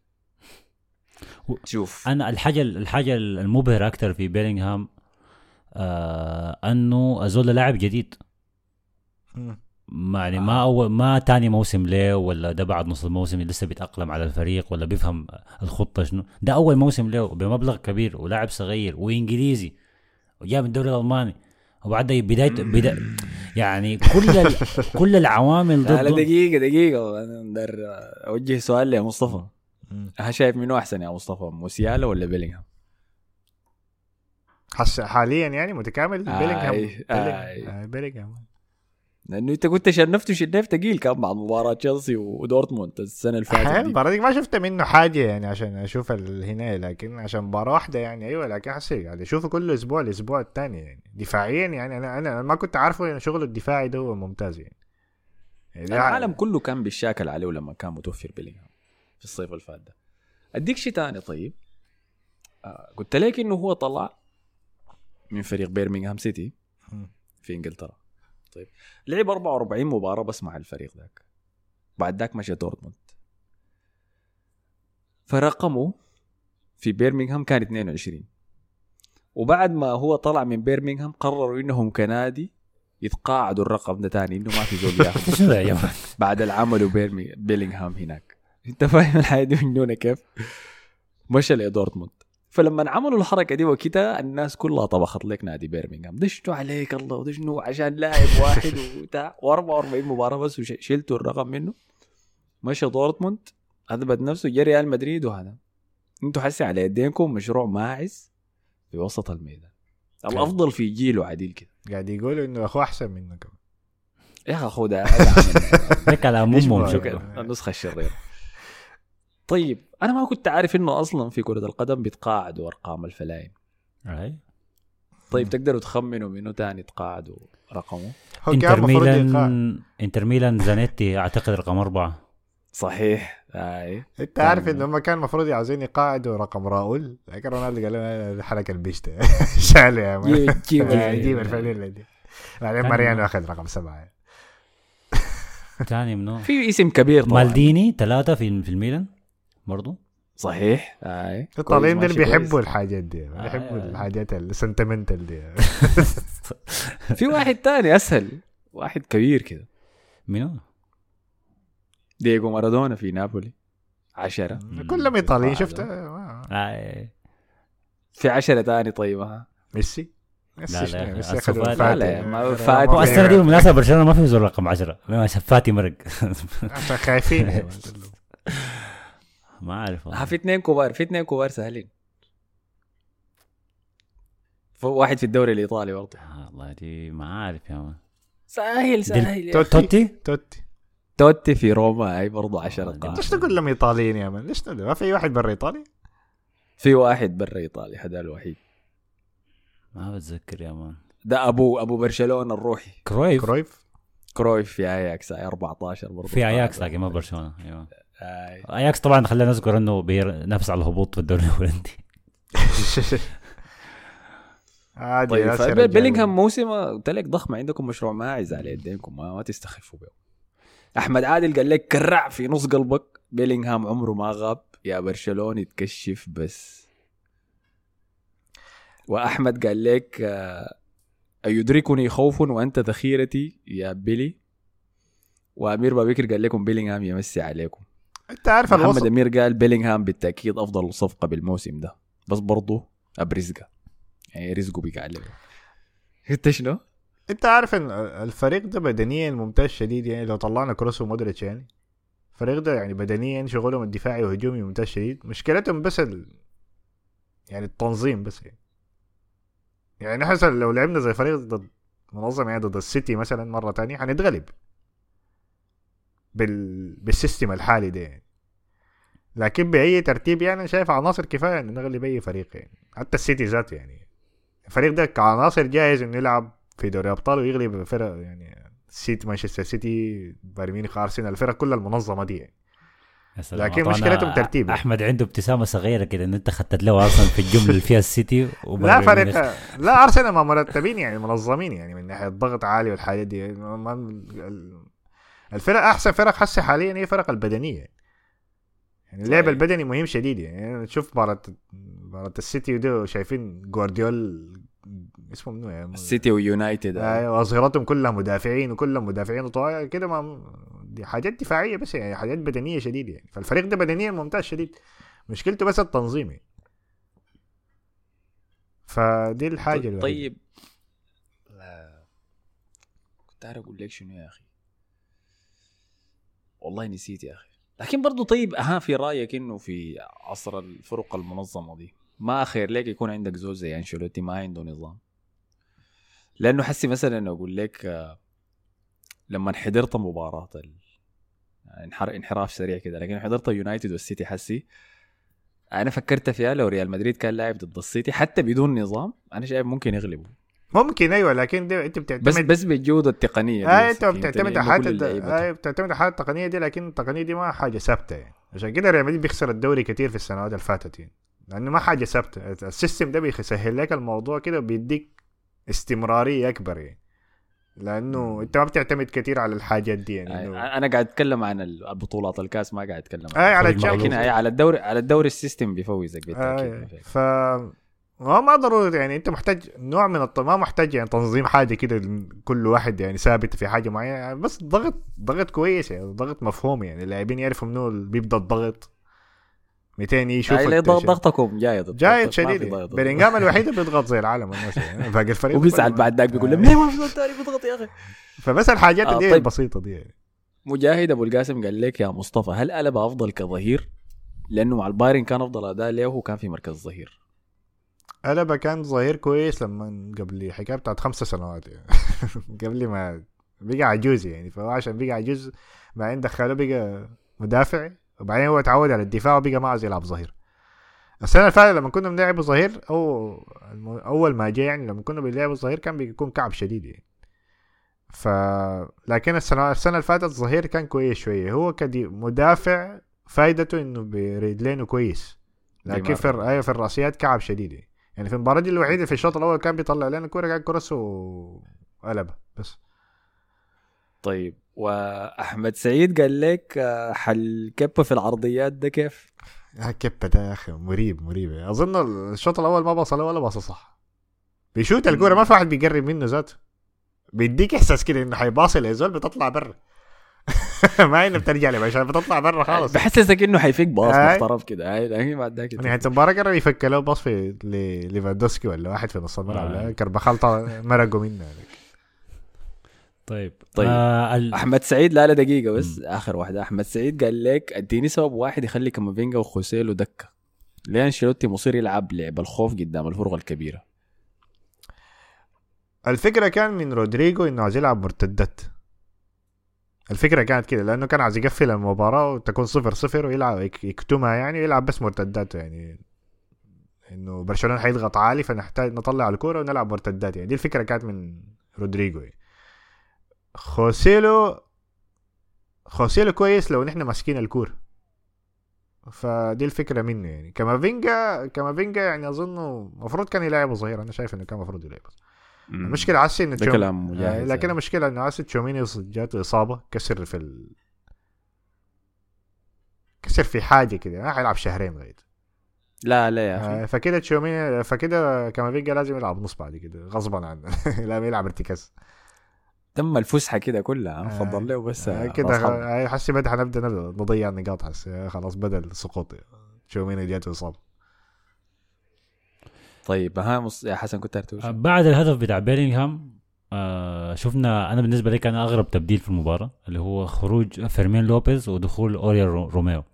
شوف. أنا الحاجة الحاجة المبهرة أكثر في بيلينغهام آه أنه أزول لاعب جديد. ما يعني ما اول ما تاني موسم له ولا ده بعد نص الموسم لسه بيتأقلم على الفريق ولا بيفهم الخطة شنو. ده أول موسم له بمبلغ كبير ولاعب صغير وإنجليزي وجاء من الدوري الألماني. وبعد بدايه بدا يعني كل ال... كل العوامل لا لا ضده. دقيقة دقيقة. أنا أوجه سؤال لمصطفى. ها شايف منو أحسن يا مصطفى موسيالا ولا بيلينغهام؟ حس حاليا يعني متكامل. آي، بيلينغهام. آي. بيلينغهام آه، بيلينغهام. لأنه أنت كنت شنفت وشنف ثقيل كان بعد مباراة تشيلسي ودورتموند السنة اللي فاتت دي. المباراة دي ما شفت منه حاجة يعني عشان أشوف الهنا لكن عشان مباراة واحدة يعني أيوة لكن حسي يعني أشوفه كل أسبوع الأسبوع الثاني يعني. دفاعيا يعني أنا أنا ما كنت عارفه إن شغله الدفاعي ده هو ممتاز يعني, يعني العالم كله كان بيشاكل عليه لما كان متوفر بيلينغهام في الصيف اللي فات ده. أديك شيء ثاني طيب. آه قلت لك إنه هو طلع من فريق بيرمنغهام سيتي. في إنجلترا. طيب. لعب 44 مباراة بس مع الفريق ذاك. بعد ذاك مشى دورتموند. فرقمه في بيرمنغهام كان 22 وبعد ما هو طلع من بيرمنغهام قرروا إنهم كنادي يتقاعدوا الرقم ده تاني إنه ما في زول ياخذ؟ بعد العمل بيلينغهام هناك. أنت فاهم الحياة دي؟ مجنونه كيف؟ مشى لدورتموند. فلما عملوا الحركة دي وكده الناس كلها طبخت لك نادي بيرمنغهام ده شنو عليك الله وده شنو عشان لاعب واحد وبتاع. و44 مباراة بس وشلتوا الرقم منه. مشى دورتموند أثبت نفسه جا ريال مدريد وهذا أنتوا حسي على يدينكم مشروع ماعز في وسط الميدان. الأفضل في جيله عديل كده. قاعد يقولوا إنه أخوه أحسن منه كمان. يا أخي خذ هذا ده كلام شكرا النسخة الشريرة. طيب أنا ما كنت عارف إنه أصلا في كرة القدم بيتقاعدوا ارقام الفنايل أي. طيب تقدروا تخمنوا منو تاني تقاعدوا رقمه؟ هو كان انتر ميلان إنتر ميلان زانيتي أعتقد رقم أربعة. صحيح. أي. أنت عارف ان هم كان المفروض عاوزين يقاعدوا رقم راؤول؟ لكن رونالدو قال لهم حركه البيشتة. شالوا يا man جيب- الفانيلا دي. بعدين ماريانو أخذ رقم سبعة. ثاني منو؟ في اسم كبير طبعا. مالديني ثلاثة في في الميلان. برضو صحيح آي الطالعين دول بيحبوا. الحاجات دي بيحبوا آه. الحاجات ال sentimental دي في واحد تاني أسهل واحد كبير كده منو؟ دييغو مارادونا في نابولي عشرة كلهم إيطاليين. شفت آه. آه. في عشرة تاني طيب ها ميسي ميسي لا،؟ لا، ميسي لا، فاتي. لا، ما- آه، فاتي. في- السنة دي بالمناسبه برشلونة ما في زول رقم 10 مش فاتي مرق خايفين. ما أعرف والله. في اثنين كبار في اثنين كبار سهلين. واحد في الدوري الإيطالي برضه. آه، والله دي ما عارف يا man. سهل سهل توتي؟ توتي. توتي في روما هاي برضه 10 آه، دي قاعدة ليش كلهم إيطاليين يا man؟ ليش ما في اي واحد برا إيطاليا؟ في واحد برا إيطاليا هذا الوحيد. ما بتذكر يا man. ده أبو أبو برشلونة الروحي. كرويف. كرويف كرويف في أياكس هاي 14 برضه. في أياكس لكن ما برشلونة أيوه. اياكس طبعا خلينا نذكر إنه بينافس على الهبوط في الدوري الهولندي عادي طيب. بيلينغهام موسم قلت لك ضخم عندكم مشروع ماعز على يدينكم ما, ما تستخفوا به أحمد عادل قال لك كرع في نص قلبك. بيلينغهام عمره ما غاب. يا برشلوني تكشف بس. وأحمد قال لك آه، أيدركني خوف وأنت ذخيرتي يا بيلي. وأمير بابكر قال لكم بيلينغهام يمسي عليكم. انت عارف محمد الوسط أمير قال بيلينغهام بالتأكيد أفضل صفقة بالموسم ده. بس برضه أبرزقه يعني رزقه عليه انت شنو؟ انت عارف ان الفريق ده بدنيا ممتاز شديد. يعني لو طلعنا كروس ومودريتش يعني. الفريق ده يعني بدنيا شغلهم الدفاعي وهجومي ممتاز شديد. مشكلتهم بس ال... يعني التنظيم بس يعني. يعني نحن لو لعبنا زي فريق ضد منظم يعني ضد السيتي مثلا مرة تانية حنتغلب بال... بال system الحالي ده يعني لكن بأي ترتيب يعني أنا شايف عناصر كفاية إنه نغلب أي فريق يعني حتى السيتي ذاته يعني الفريق ده كعناصر جاهز إنه يلعب في دوري أبطال ويغلب فرق يعني سيتي مانشستر سيتي بايرن ميونخ أرسنال الفرق كلها المنظمة دي يعني. لكن مشكلتهم ترتيب. أحمد عنده ابتسامة صغيرة كده إن أنت خدت له أصلا في الجملة اللي فيها السيتي لا فريق. لا أرسنال ما مرتبين يعني منظمين يعني من ناحية ضغط عالي والحاجات دي الفرق أحسن فرق حسي حاليا هي فرق البدنية. يعني اللعب. البدني مهم شديد. يعني نشوف مباراه مباراة السيتي ودو شايفين جوارديول اسمه منو يعني السيتي ويونايتد. أيوه اظهرتهم كلها مدافعين وكلهم مدافعين وطوال كده. ما دي حاجات دفاعية بس يعني حاجات بدنية شديد يعني. فالفريق ده بدنيا ممتاز شديد. مشكلته بس التنظيم يعني. فدي الحاجة الوحيدة. طيب. لا. كنت عارف أقول لك شنو يا أخي. والله نسيت يا أخي. لكن برضو طيب أها في رأيك إنه في عصر الفرق المنظمة دي ما خير لك يكون عندك زول زي أنشيلوتي؟ ما عنده نظام. لأنه حسي مثلا أقول لك آه، لما حضرت مباراة. انحر... انحراف سريع كده لكن حضرت يونايتد والسيتي حسي أنا فكرت فيها لو ريال مدريد كان لاعب ضد السيتي حتى بدون نظام أنا شايف ممكن يغلبوا. ممكن أيوه لكن ده أنت بتعتمد بس بس بالجوده التقنية آه دي أنت بتعتمد؟ على حاجة آه بتعتمد على التقنية دي لكن التقنية دي ما حاجة ثابتة يعني. عشان كده ريال مدريد بيخسر الدوري كتير في السنوات اللي فاتت يعني. لأنه ما حاجة ثابتة. ال system ده بيسهل لك الموضوع كده وبيديك استمرارية أكبر يعني. لأنه أنت ما بتعتمد كثير على الحاجات دي يعني آه، أنا قاعد أتكلم عن البطولات الكاس ما قاعد أتكلم عن اي على لكن هي على الدوري على الدوري ال system بيفوزك بالتاكيد آه فيك. ف ما ما ضروري يعني انت محتاج نوع من الط... ما محتاج يعني تنظيم حاجة كده كل واحد يعني ثابت في حاجة معينة يعني بس ضغط ضغط كويس يعني ضغط مفهوم يعني اللاعبين يعرفوا منو بيبدأ الضغط. 200 يشوف ضغ- ضغطكم جاي ضد جاي ضغطك، ما في شديد ضغط. بلينجهام الوحيد اللي بيضغط زي العالم الناس يعني باقي الفريق وبيزعل بعد ذاك بيقول لهم ليه ما في زول تاني بيضغط يا أخي. فبس الحاجات آه، دي طيب. البسيطه دي يعني. مجاهد أبو القاسم قال لك يا مصطفى هل ألبا أفضل كظهير؟ لأنه مع البايرن كان أفضل أداء له وهو كان في مركز الظهير ألبا كان ظهير كويس لما قبل حكاية بتاعت خمسة سنوات يعني. قبل ما بقى عجوز يعني فهو عشان بقى عجوز بعدين دخله بقى مدافع وبعدين هو اتعود على الدفاع وبقى ما عايز يلعب ظهير. السنة اللي فاتت لما كنا بنلعب ظهير أو أول ما جاء يعني لما كنا بنلعب ظهير كان بيكون كعب شديد يعني. ف لكن السنة السنة اللي فاتت الظهير كان كويس شوية. هو كدي مدافع فايدته إنه برجلينه كويس. لكن. في أيوه في الرأسيات كعب شديد يعني. يعني في المباراة دي الوحيده في الشوط الأول كان بيطلع لنا كورة كان كرسه وقلبه بس. طيب وأحمد سعيد قال لك آه، حل كبه في العرضيات ده كيف؟ يا كبه ده يا أخي مريب مريب. أظن الشوط الأول ما بصل ولا باصه صح. بيشوت الكورة ما في واحد بيقرب منه ذاته. بيديك إحساس كده إنه حيباصي لزول بتطلع برا. ما انه بترجع لي عشان بتطلع برا خالص بحسسك إنه حيفيك باص. محترف كده هاي لكن بعد ذاك يعني حتى المباراه قرب يفك له باص في ل- ليفاندوسكي ولا واحد في نص الملعب آه. كربخال مرقوا منه يعني. طيب طيب. آه. أحمد سعيد لا لا دقيقة بس آخر واحدة أحمد سعيد قال لك أديني سبب واحد يخلي كامافينجا وخوسيلو دكة ليه أنشيلوتي مصير يلعب لعب الخوف قدام الفرقة الكبيرة الفكرة كان من رودريجو إنه عايز يلعب مرتدات الفكرة كانت كده لأنه كان عايز يقفل المباراة وتكون صفر صفر ويلعب يك- يكتمها يعني ويلعب بس مرتدات يعني. إنه برشلونة حيضغط عالي فنحتاج نطلع الكورة ونلعب مرتدات يعني. دي الفكرة كانت من رودريجو يعني. خوسيلو خوسيلو كويس لو نحن ماسكين الكوره فدي الفكرة منه يعني. كامافينجا كامافينجا يعني أظنه المفروض كان يلعب ظهير أنا شايف إنه كان المفروض يلعب المشكلة حسي انه ده كلام آه، مجاهد لكن المشكلة انه حسي تشواميني جاته إصابة كسر في ال... كسر في حاجة كده ما حيلعب شهرين لغايه لا لا يا أخي. آه، فكده تشواميني فكده كامافينجا لازم يلعب نص بعد كده غصبا عنه. لازم يلعب ارتكاز. تم الفسحة كده كلها آه. فضل له بس كده حسي بدها حنبدأ نبدا نضيع النقاط حسي. خلاص بدأ السقوط. تشواميني جاته إصابة. طيب ها مص... يا حسن كنت هتقول آه،؟ بعد الهدف بتاع بيلينغهام آه شفنا أنا بالنسبة لي كان أغرب تبديل في المباراة اللي هو خروج فيرمين لوبيز ودخول اوريول رو- روميو.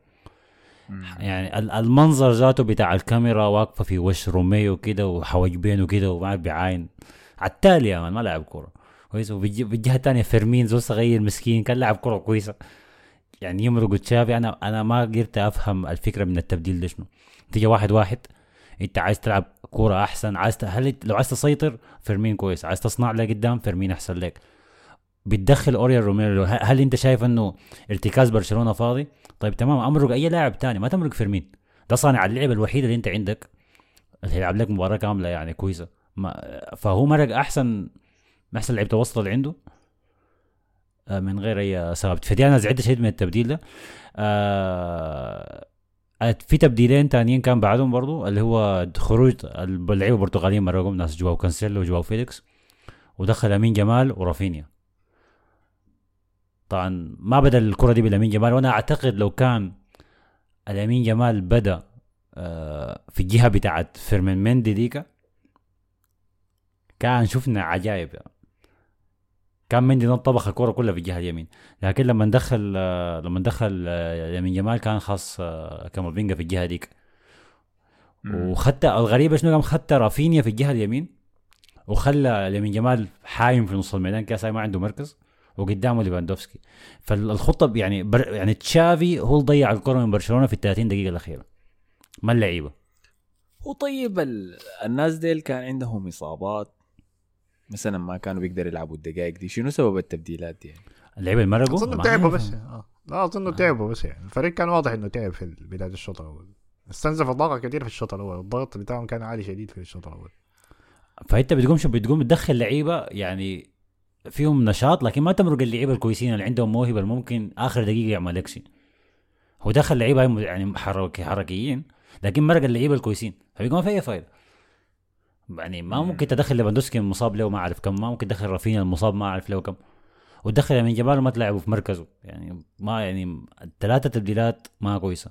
يعني ال- المنظر ذاته بتاع الكاميرا واقفة في وش روميو كده وحواجبين وكده وما بيعاين على التاني يا مان ما لعب كورة. كويس. وبالج- بالجهة الثانية فيرمين زول صغير مسكين كان لاعب كورة كويسة. يعني يمرق تشافي أنا أنا ما قدرت أفهم الفكرة من التبديل ده شنو. تيجي واحد واحد. أنت عايز تلعب كوره أحسن. عايز هل لو عايز تسيطر فيرمين كويس. عايز تصنع لقدام فيرمين أحسن لك. بتدخل اوريول روميو. هل أنت شايف إنه ارتكاز برشلونة فاضي؟ طيب تمام. امرق أي لاعب تاني؟ ما تمرق فيرمين. ده صانع اللعب الوحيد اللي أنت عندك. اللي هيلعب لك مباراة كاملة يعني كويسة. ما فهو مرق أحسن أحسن لعيبة الوسط اللي عنده. آه، من غير أي سبب. فدي أنا زعلت شديد من التبديل ده. آه في تبديلين تانيين كان بعدهم برضو اللي هو خروج اللعيبة البرتغاليين مرقوا ناس جواو كانسيلو وجواو فيليكس ودخل لامين جمال ورافينيا طبعا ما بدأ الكرة دي بلامين جمال وأنا أعتقد لو كان لامين جمال بدأ آه، في الجهة بتاعت فيرمين مندي ديكا كان شفنا عجائب يعني. كان مندي طبخ الكورة كلها في الجهة اليمين. لكن لما دخل لما دخل آه، لامين جمال كان خلاص آه، كامافينجا في الجهة ديك. وخدت الغريبة شنو قام خدت رافينيا في الجهة اليمين وخلى يمين جمال حايم في نص الميدان كاس ما عنده مركز وقدامه ليفاندوفسكي. فالخطة يعني بر يعني تشافي هو اللي ضيع الكره من برشلونة في ال 30 دقيقة الأخيرة. ما اللعيبة. وطيب ال... الناس ديل كان عندهم إصابات مثلا ما كانوا بيقدروا يلعبوا الدقائق دي. شنو سبب التبديلات دي يعني؟ اللعيبة اللي مرقوا اظن تعبوا. بس آه. لا أظن تعبوا بس يعني. الفريق كان واضح إنه تعب في بداية الشوط الأول. استنزف الضغط كثير في الشوط الأول. الضغط بتاعهم كان عالي شديد في الشوط الأول. فأنت بتقوم شو؟ بتقوم تدخل لعيبة يعني فيهم نشاط لكن ما تمرق اللعيبة الكويسين اللي عندهم موهبة اللي ممكن آخر دقيقة يعمل لك شيء. هو دخل لعيبة يعني حركي حركيين لكن مرق اللعيبة الكويسين. فبيقوم ما في أي فايدة. يعني ما ممكن تدخل ليفاندوسكي المصاب له ما أعرف كم. ما ممكن تدخل رافينيا المصاب ما أعرف له كم. وتدخل من جمال ما تلعبه في مركزه. يعني ما يعني الثلاثه تبديلات ما كويسة.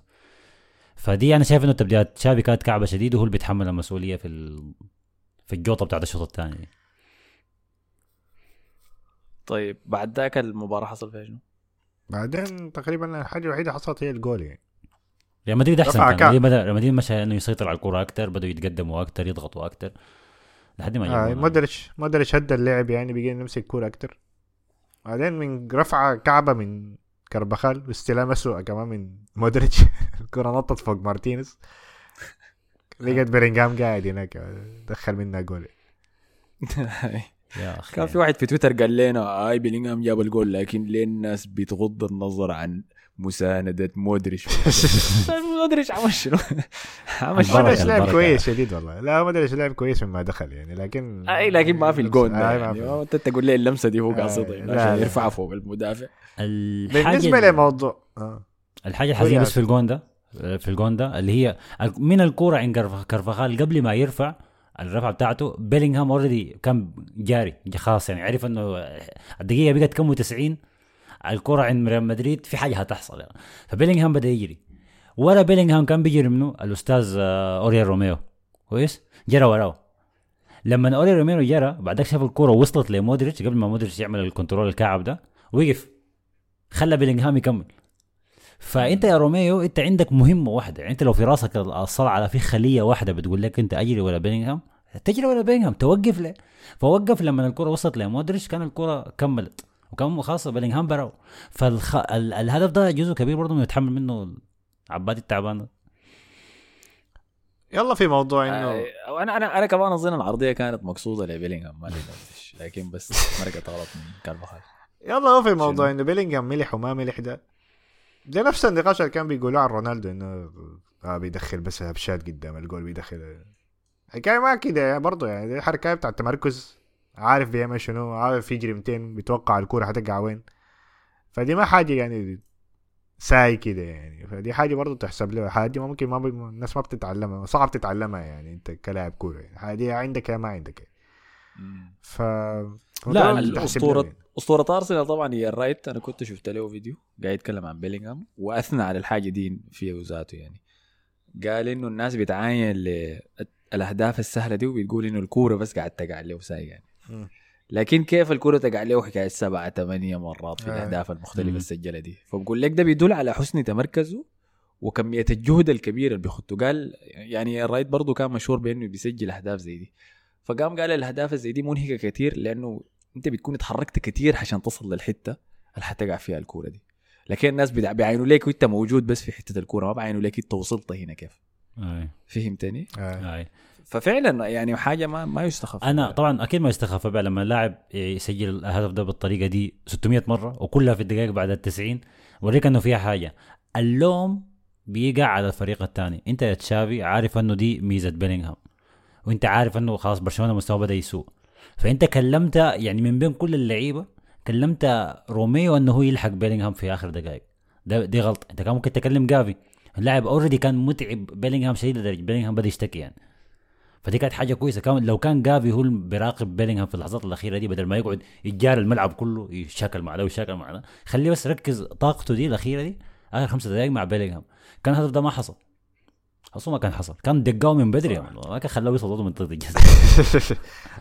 فدي أنا شايف إنه تبديلات. شافي كانت كعبة شديد وهو اللي بيتحمل المسؤولية في ال... في الجوطة بتاعت الشوط الثاني طيب بعد ذاك المباراة حصل فيها شنو؟ بعدين تقريبا الحاجة الوحيدة حصلت هي الجول يعني. ريال مدريد أحسن كان. كعب. ريال مدريد- مشى إنه يسيطر على الكره أكثر بدوا يتقدموا أكثر يضغطوا أكثر لحد ما آه مودريتش مودريتش هدى اللعب يعني بقينا نمسك كوره أكتر. بعدين من رفعة كعبة من كارفخال واستلام اسوء كمان من مودريتش. الكرة نطت فوق مارتينيز. لقيت بيلينغهام قاعد هناك دخل منها جول. يا أخي كان في واحد في تويتر قال لنا أي بيلينغهام جاب الجول لكن ليه الناس بتغض النظر عن مساندة مودريتش مودريتش عمل شنو؟ عمل شنو؟ مودريتش لعب. كويس شديد والله لا مودريتش لعب كويس مما دخل يعني لكن أي لكن ما في الجون آه، ده يعني أنت تقول لي اللمسة دي هو آه، قاصدها يعني عشان لا. يرفعها فوق المدافع الحاجة بالنسبة لموضوع آه. الحاجة الحزينة بس في الجون ده في الجون ده اللي هي من الكورة عند كارف- كارفخال قبل ما يرفع الرفعه بتاعته. بيلينغهام already كان جاري خلاص يعني عرف إنه الدقيقة بقت كم؟ 90 الكرة عند ريال مدريد في حاجة هتحصل يعني. فبيلينغهام بدأ يجري. ورا بيلينغهام كان بيجري منه الأستاذ آه، اوريول روميو. كويس؟ جرى وراه. لما اوريول روميو جرى بعدك شاف الكرة وصلت لمودريتش قبل ما مودريتش يعمل ال control الكعب ده وقف. خلى بيلينغهام يكمل. فأنت يا روميو أنت عندك مهمة واحدة. يعني أنت لو في راسك الصلعه في خلية واحدة بتقول لك أنت أجري ولا بيلينغهام تجري ولا بيلينغهام توقف ليه فوقف لما الكرة وصلت لمودريتش كان الكرة كملت وكان خاصه بيلينغهام براو فالهدف ده جزء كبير برضه إنه يتحمل منه عباد التعبان ده. يلا في موضوع إنه آه، أنا أنا أنا كمان أظن العرضية كانت مقصودة لبيلينغهام ما لكن بس مرقت غلط من كارفاخال. يلا هو في موضوع؟ إنه بيلينغهام ملح وما ملح ده. ده نفس النقاش اللي كان بيقولوه عن رونالدو إنه آه بيدخل بس هبشات قدام الجول بيدخل حكايه ما كده يعني برضه يعني دي حركه بتاع التمركز عارف بيعمل شنو عارف يجري 200 بيتوقع الكورة حتقع وين. فدي ما حاجة يعني ساي كده يعني. فدي حاجة برضه تحسب له حاجة ما ممكن ما بي... الناس ما بتتعلمها صعب تتعلمها يعني أنت كلاعب كورة يعني. حاجة عندك يا ما عندك. ف لا الأسطورة يعني. أسطورة أرسنال طبعا إيان رايت أنا كنت شفت له فيديو قاعد يتكلم عن بيلينغهام وأثنى على الحاجة دي فيه ذاته يعني. قال إنه الناس بتعاين للاهداف السهلة دي وبتقول إنه الكورة بس قاعد تقع له ساي يعني. لكن كيف الكورة تقع له؟ حكاية سبعة ثمانية مرات في آه. الأهداف المختلفة. السجلة دي. فبقول لك ده بيدل على حسن تمركزه وكمية الجهد الكبير اللي بيخطه. قال إيان رايت برضه كان مشهور بأنه بيسجل أهداف زي دي. فقام قال الأهداف زي دي منهكة كتير لأنه انت بتكون اتحركت كتير عشان تصل للحتة اللي حتقع فيها الكورة دي. لكن الناس بيعينوا ليك وانت موجود بس في حتة الكورة ما بيعينوا ليك انت وصلت هنا كيف. أي. فهمتني. أي. ففعلا يعني حاجة ما ما يستخف. أنا طبعا أكيد ما يستخف بها لما اللاعب يسجل الهدف ده بالطريقة دي 600 مرة وكلها في الدقائق بعد ال 90 وريك إنه فيها حاجة. اللوم بيقع على الفريق الثاني. أنت يا تشافي عارف إنه دي ميزة بيلينغهام. وأنت عارف إنه خلاص برشلونة مستواه بدأ يسوء. فأنت كلمت يعني من بين كل اللعيبة كلمت روميو إنه هو يلحق بيلينغهام في آخر دقائق ده دي غلط. أنت كان ممكن تكلم جافي. اللاعب already كان متعب بيلينغهام شديد لدرجة بيلينغهام بدأ يشتكي يعني. فدي كانت حاجة كويسة. كمان لو كان جافي هو بيراقب بيلينغهام في اللحظات الأخيرة دي بدل ما يقعد يتجارى الملعب كله يشاكل مع ده ويشاكل مع ده. خليه بس ركز طاقته دي الأخيرة دي آخر خمسة دقائق مع بيلينغهام. كان الهدف ده ما حصل. أصلا ما كان حصل. كان دقاه من بدري ما كان خلاه يوصل من منطقه الجزاء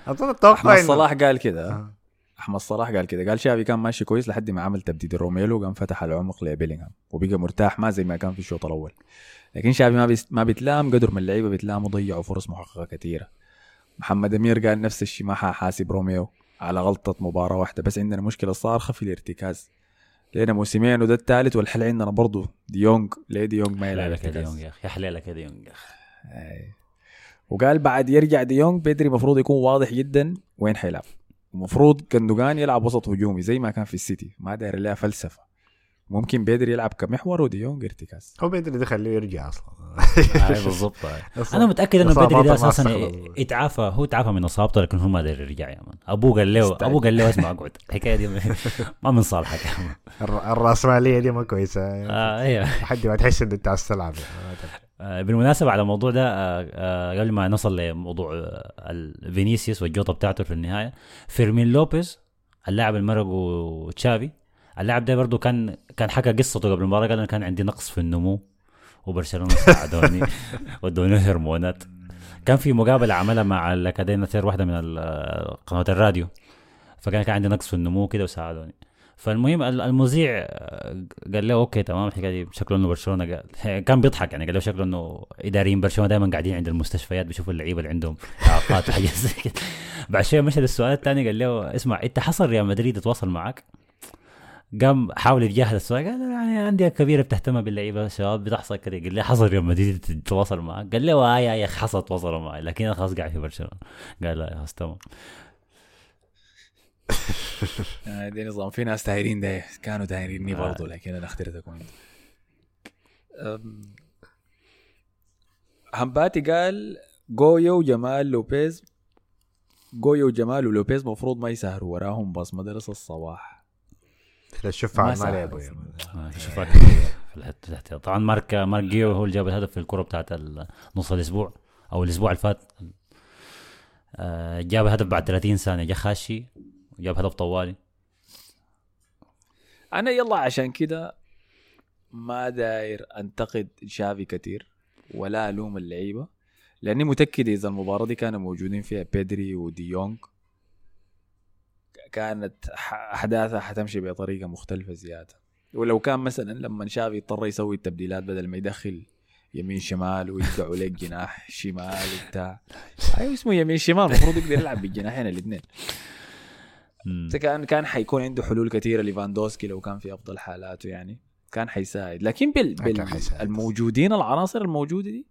اظن أتوقع أحمد صلاح قال كده. آه. أحمد صلاح قال كده. قال تشافي كان ماشي كويس لحد ما عمل تبديل روميو قام فتح العمق لبيلينغهام. وبقى مرتاح ما زي ما كان في الشوط الأول. لكن تشافي ما بيست ما بيتلام قدر ما اللعيبة بيتلاموا ضيعوا فرص محققة كثيرة. محمد أمير قال نفس الشيء ما حاسب روميو على غلطة مباراة واحدة. بس عندنا مشكلة صارخه في الارتكاز. لقينا موسمين وده الثالث والحل عندنا برضه دي يونج ليه دي يونج ما يلعب؟ ارتكاز دي يونج يا أخي يا حليلك يا دي يونج يا أخي. وقال بعد يرجع دي يونج بيدري المفروض يكون واضح جدا وين حيلعب. المفروض غوندوغان يلعب وسط هجومي زي ما كان في السيتي. ما داير لها فلسفة. ممكن بيدري يلعب كمحور ودي يونج ارتكاز هو بيدري ده خليه يرجع أصلا. آه، بالضبط. أنا متأكد إنه بيدري ده أساسا. اتعافى هو اتعافى من إصابته لكن هو ما قدر يرجع يا مان. أبوه قال له. أبوه قال له اسمع اقعد. الحكاية دي ما من صالحك يا مان الر- الرأسمالية دي ما كويسة. آه، أيوه. لحد ما تحس إنه أنت عايز تلعب. آه، بالمناسبة على الموضوع ده قبل ما نصل لموضوع فينيسيوس والجوطة بتاعته في النهاية فيرمين لوبيز اللاعب المرق وتشافي اللاعب ده برضه كان كان حكى قصته قبل المباراة قال أنا كان عندي نقص في النمو وبرشلونة ساعدوني ودوني هرمونات. كان في مقابلة عملها مع الأكاديمية نصير واحدة من قنوات الراديو. فكان كان عندي نقص في النمو كده وساعدوني. فالمهم ال- المذيع آه، قال له okay تمام الحكاية دي شكله إنه برشلونة قال كان بيضحك يعني قال له شكله إنه إداريين برشلونة دائما قاعدين عند المستشفيات بيشوفوا اللعيبة اللي عندهم إعاقات وحاجات زي كده. بعد شوية مشى للسؤال الثاني قال له اسمع أنت حصل ريال مدريد يتواصل معك؟ قام حاول يتجاهل السؤال قال يعني انديه كبيرة بتهتم باللعيبة شباب بتحصل كده قال لي حصل ريال مدريد تتواصل معك. قال له آه يا أخي حصل تواصلوا معي لكن أنا خلاص قاعد في برشلونة. قال لا يا خلاص تمام. آه، دي نظام. في ناس تايرين ده كانوا تايريني آه. برضه لكن أنا أخترت أكون. همباتي قال جويو وجمال لوبيز جويو وجمال ولوبيز مفروض ما يسهروا وراهم بس مدرسة الصباح. الشفعة ما. لعبوا. آه، الحتة تحت. طبعا مارك مارك جيو هو اللي جاب الهدف في الكرة بتاعت نص الأسبوع أو الأسبوع اللي فات. آه، جاب هدف بعد 30 ثانية. جا خاشي وجاب هدف طوالي. أنا يلا عشان كده ما داير أنتقد شافي كتير ولا ألوم اللعيبة لأني متأكد إذا المباراة دي كانوا موجودين فيها بيدري وديونج كانت أحداثها حتمشي بطريقة مختلفة زيادة. ولو كان مثلا لما شافي اضطر يسوي التبديلات بدل ما يدخل يمين شمال ويدعوا لك جناح شمال وبتاع. أيوه اسمه يمين شمال المفروض يقدر يلعب بالجناحين الاثنين. كان كان حيكون عنده حلول كثيرة ليفاندوسكي لو كان في أفضل حالاته يعني. كان حيساعد. لكن بال, بال. الموجودين العناصر الموجودة دي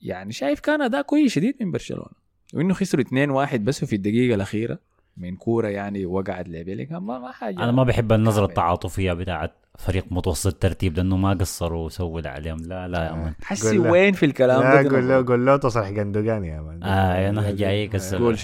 يعني شايف كان أداء كويس شديد من برشلونة. وإنه خسروا 2-1 بس في الدقيقة الأخيرة. من كورة يعني وقعت لبيلينغهام ما, ما حاجة أنا ما بحب النظرة كامل. التعاطفية بتاعت فريق متوسط ترتيب لأنه ما قصروا وسووا اللي عليهم لا لا يا man حسي. وين في الكلام لا ده قول له قول له تصرح جندوجان يا man آه، أنا جايك هسه. قول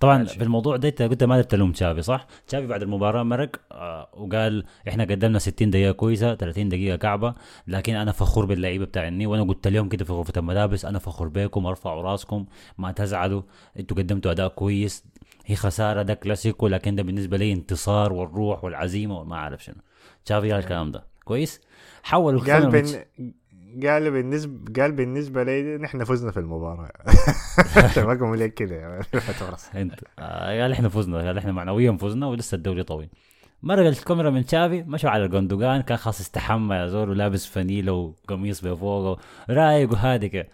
طبعا. في الموضوع ده أنت قلت ما تلوم تشافي صح؟ تشافي بعد المباراة مرق آه وقال إحنا قدمنا 60 دقيقة كويسة 30 دقيقة كعبة لكن أنا فخور باللعيبة بتاعيني وأنا قلت لهم كده في غرفة الملابس أنا فخور بكم أرفعوا راسكم ما تزعلوا أنتوا قدمتوا أداء كويس هي خسارة ده كلاسيكو لكن ده بالنسبة لي انتصار والروح والعزيمة وما أعرف شنو. تشافي قال الكلام ده. كويس؟ حول قال بن... قال بالنسبة قال بالنسبة لي نحن فزنا في المباراة. ما قوم لك كده. انت آه قال إحنا فزنا قال إحنا معنويا فزنا ولسه الدوري طويل. مرق الكاميرا من تشافي مشوا على الجندوجان كان خلاص استحمى يا زول ولابس فانيلا وقميص بفوقه رايق وهادي كده.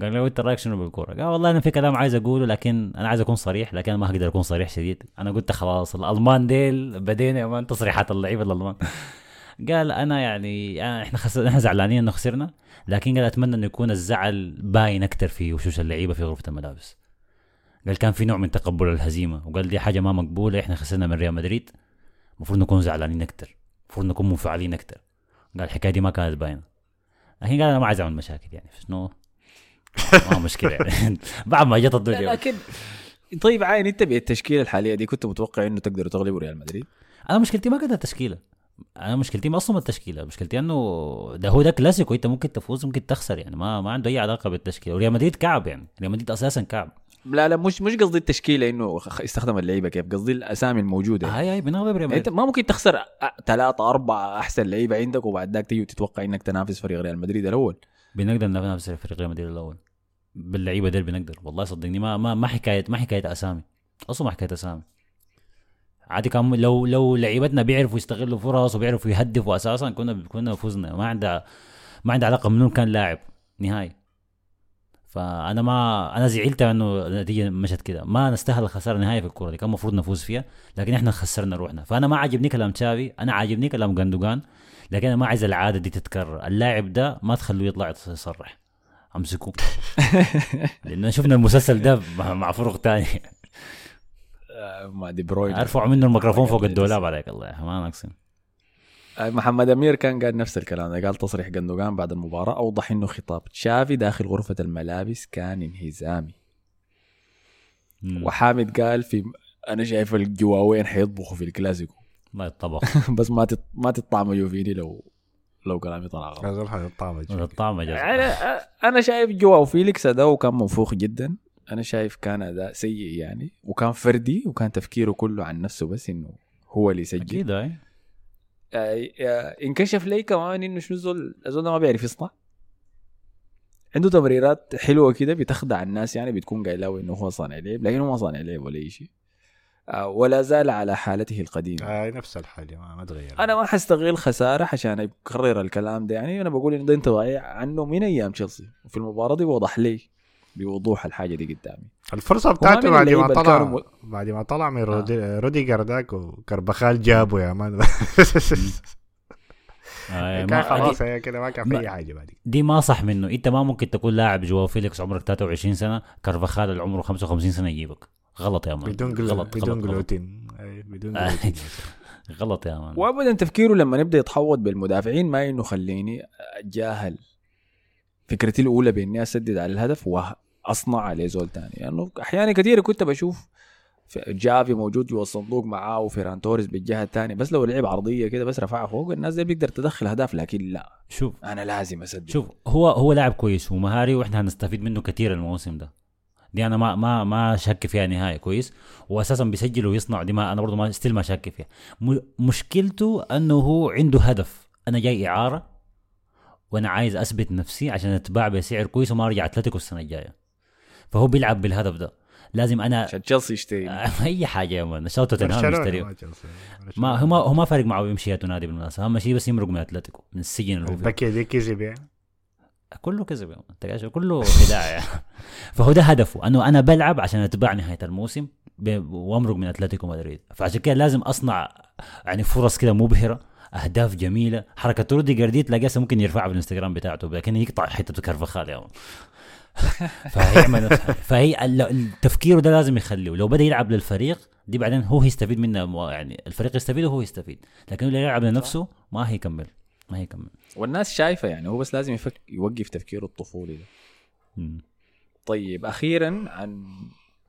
قال له انت رايك شنو بالكورة؟ قال والله أنا في كلام عايز أقوله لكن أنا عايز أكون صريح لكن أنا ما هقدر أكون صريح شديد. أنا قلت خلاص الألمان ديل بدينا تصريحات اللعيبة الألمان. قال أنا يعني أنا إحنا خسر إحنا زعلانين إنه خسرنا لكن قال أتمنى إنه يكون الزعل باين أكثر في وشوش اللعيبة في غرفة الملابس. قال كان في نوع من تقبل الهزيمة. وقال دي حاجة ما مقبولة إحنا خسرنا من ريال مدريد المفروض نكون زعلانين أكثر المفروض نكون منفعلين أكثر قال الحكاية دي ما كانت باينة. لكن قال أنا ما عايز أعمل مشاكل يعني شنو؟ ما مشكلة. يعني بعد ما جت الدنيا. لكن طيب عاين انت بالتشكيلة الحالية دي كنت متوقع إنه تقدروا تغلبوا ريال مدريد؟ أنا مشكلتي ما كانت التشكيلة. أنا مشكلتي ما أصلا التشكيلة. مشكلتي إنه ده هو ده كلاسيكو. أنت ممكن تفوز ممكن تخسر يعني. ما ما عنده أي علاقة بالتشكيلة. وريال مدريد كعب يعني. ريال مدريد أساسا كعب. لا لا مش مش قصدي التشكيلة إنه استخدم اللعيبة كيف قصدي الأسامي الموجودة. هاي هاي بنغلب ريال أنت مدريد. ما ممكن تخسر ثلاثة أربعة أحسن لعيبة عندك وبعد ذاك تيجي تتوقع إنك تنافس فريق ريال مدريد الأول. بنقدر ننافس فريق ريال مدريد الأول. باللعيبة ديل بنقدر والله صدقني ما ما ما حكايه ما حكاية أسامي. أصلا ما حكاية أسامي. عادي كان لو لو لعيبتنا بيعرفوا يستغلوا فرص وبيعرفوا يهدفوا أساسا كنا كنا فزنا. ما عندها ما عندها علاقة منو كان لاعب نهائي. فأنا ما أنا زعلت إنه النتيجة مشت كده. ما نستاهل الخسارة نهائي في الكورة دي. كان المفروض نفوز فيها لكن إحنا خسرنا روحنا. فأنا ما عجبني كلام تشافي. أنا عاجبني كلام جندوجان لكن أنا ما عايز العادة دي تتكرر. اللاعب ده ما تخلوه يطلع يصرح امسكوه لأنه شفنا المسلسل ده مع فرق تاني. مع دي بروين. ارفعوا منه الميكروفون فوق الدولاب عليك الله ما ناقصين آه، محمد أمير كان قال نفس الكلام ده قال تصريح جندوجان بعد المباراة أوضح إنه خطاب. تشافي داخل غرفة الملابس كان انهزامي. وحامد قال في أنا شايف الجواوين حيطبخوا في الكلاسيكو. ما يتطبخ. بس ما تط... ما تطعموا فيني لو لو كلامي طلع غلط. هذا الحاجة الطعم الطعم جاز يعني أنا شايف جواو فيليكس أداؤه كان منفوخ جدا. أنا شايف كان أداء سيء يعني. وكان فردي وكان تفكيره كله عن نفسه بس إنه هو اللي يسجل. أكيد أي. انكشف لي كمان إنه شنو زول الزول ده ما بيعرف يصنع. عنده تمريرات حلوة كده بتخدع الناس يعني بتكون قايله إنه هو صانع لعب لكنه ما صانع لعب ولا اي شيء ولا زال على حالته القديمة. آه نفس الحاجة ما, ما تغير. أنا ما حستغل خسارة عشان أكرر الكلام ده. يعني أنا بقول انه ده انت ضايع عنه من أيام تشيلسي. وفي المباراة دي وضح لي بوضوح الحاجة دي قدامي. الفرصة بتاعته بعد ما طلع م- بعد ما طلع من رودي روديجر ذاك وكربخال جابه يا man. آه، كان ما- خلاص هي كده ما كان في أي حاجة بعد دي ما صح منه. أنت ما ممكن تكون لاعب جواو فيليكس عمرك 23 سنة كارفاخال اللي عمره 55 سنة يجيبك. غلط يا man بدون غلط بدون غلط غلط, جلوتين. أي، بدون آه. جلوتين. غلط يا مان وابدا تفكيره لما نبدأ يتحوط بالمدافعين ما إنه خليني اتجاهل فكرتي الأولى بإني أسدد على الهدف وأصنع عليه زول تاني. لأنه يعني أحيانا كثيره كنت بشوف في- جافي موجود جوا الصندوق معاه وفيران توريس بالجهة الثانية بس لو لعب عرضية كده بس رفعها فوق الناس دي بيقدر تدخل اهداف لكن لا. شوف. أنا لازم أسدد. شوف هو هو لاعب كويس ومهاري وإحنا هنستفيد منه كثير الموسم ده. دي أنا ما ما ما شك فيها نهائي كويس؟ واساسا بيسجل ويصنع دي ما أنا برضه ما still ما شك فيها. مشكلته أنه هو عنده هدف. أنا جاي إعارة وأنا عايز أثبت نفسي عشان أتباع بسعر كويس وما أرجع أتلتيكو السنة الجاية. فهو بيلعب بالهدف ده. لازم أنا عشان تشيلسي يشتري. أي حاجة يا man. شاوت توتنهام يشتريه ما هو ما هو ما فارق معه يمشي يا نادي بالمناسبة. اهم شيء بس يمرق من أتلتيكو من السجن اللي هو فيه البكي دي كذب يعني كله كذب. انت كله خداع يعني. فهو ده هدفه انه أنا بلعب عشان أتباع نهاية الموسم وأمرق من أتلتيكو مدريد فعشان كده لازم أصنع يعني فرص كده مبهرة أهداف جميلة حركة روديجر دي تلاقيها ممكن يرفعها بالإنستغرام بتاعته لكن يقطع حتة كرفخال يا. فهيعمل فهي ال- التفكير ده لازم يخليه ولو بدأ يلعب للفريق دي بعدين هو يستفيد منها يعني الفريق يستفيد وهو يستفيد لكن لو يلعب لنفسه ما هيكمل ما هيكمل والناس شايفة يعني هو بس لازم يفك يوقف تفكيره الطفولي ده. طيب أخيرا عن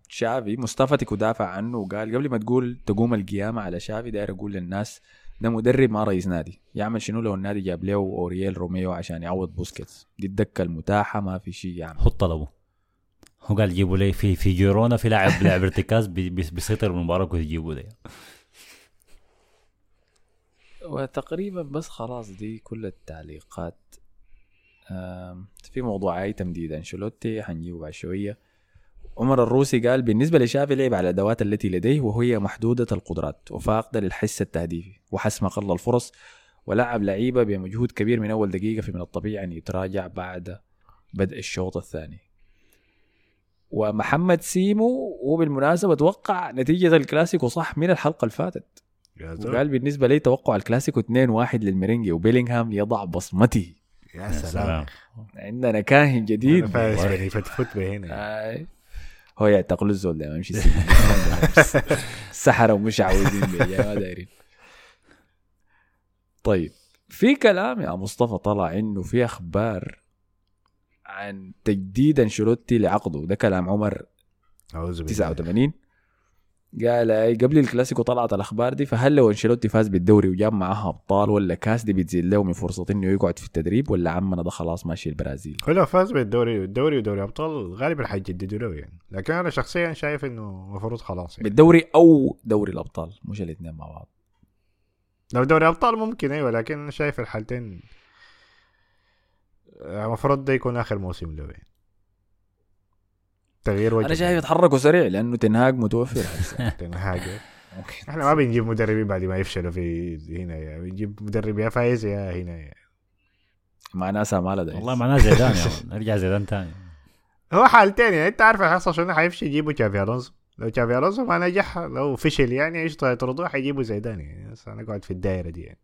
شافي مصطفى تيكو دافع عنه وقال قبل ما تقول تقوم القيامة على شافي داير أقول للناس ده مدرب ما رئيس نادي يعمل شنو لو النادي جاب له أورييل روميو عشان يعوض بوسكيتس؟ دي الدكه المتاحة ما في شيء يعمل. حط طلبه. هو قال جيبوا لي في في جيرونا في لاعب لاعب ارتكاز بي- بي- بيسيطر بالمباراه كويس يجيبوا لي. وتقريبا بس خلاص دي كل التعليقات. في موضوع أي تمديد أنشيلوتي حنجيبه بعد شوية. عمر الروسي قال بالنسبة لشافي لعب على الادوات التي لديه وهي محدودة القدرات وفاقدة للحس التهديفي وحسم أقل الفرص ولعب لعيبة بمجهود كبير من أول دقيقة فمن الطبيعي أن يتراجع بعد بدء الشوط الثاني. ومحمد سيمو وبالمناسبة توقع نتيجة الكلاسيكو صح من الحلقة اللي فاتت. وقال بالنسبة لي توقع الكلاسيكو 2-1 للميرينجي وبيلينغهام يضع بصمته يا سلام. عندنا كاهن جديد. فايز بني فتفوت بهنا آي. هو يعتقلوا الزول ده ما يمشي سحرة ومش عاوزين ما دايرين طيب في كلام يا مصطفى طلع إنه في أخبار عن تجديد أنشيلوتي لعقده. ده كلام عمر أعوذ بالله. 89 قال أي قبل الكلاسيكو طلعت الأخبار دي فهل لو أنشيلوتي فاز بالدوري وجاب معاها أبطال ولا كاس دي بتزيد له من فرصة إنه يقعد في التدريب ولا عمنا ده خلاص ماشي البرازيل؟ هو لو فاز بالدوري الدوري ودوري أبطال غالبا حيجددوا له يعني. لكن أنا شخصيا شايف إنه المفروض خلاص يعني. بالدوري أو دوري الأبطال مش الاثنين مع بعض. لو دوري أبطال ممكن أيوه لكن أنا شايف الحالتين آه، المفروض ده يكون آخر موسم له يعني. تغيير وجه أنا شايف يتحركوا سريع لأنه تنهاج متوفر. تنهاج إحنا ما بنجيب مدربين بعد ما يفشلوا في هنا يعني بنجيب مدرب يا فايز يا هنا يعني. مع ناسها ما لها والله معناه زيدان يا. نرجع زيدان تاني. هو حالتين يعني أنت عارف هيحصل شنو؟ حيمشي يجيبوا تشافي ألونسو. لو تشافي ألونسو ما نجح لو فشل يعني إيش يطردوه حيجيبوا زيدان يعني. بس أنا قاعد في الدائره دي يعني.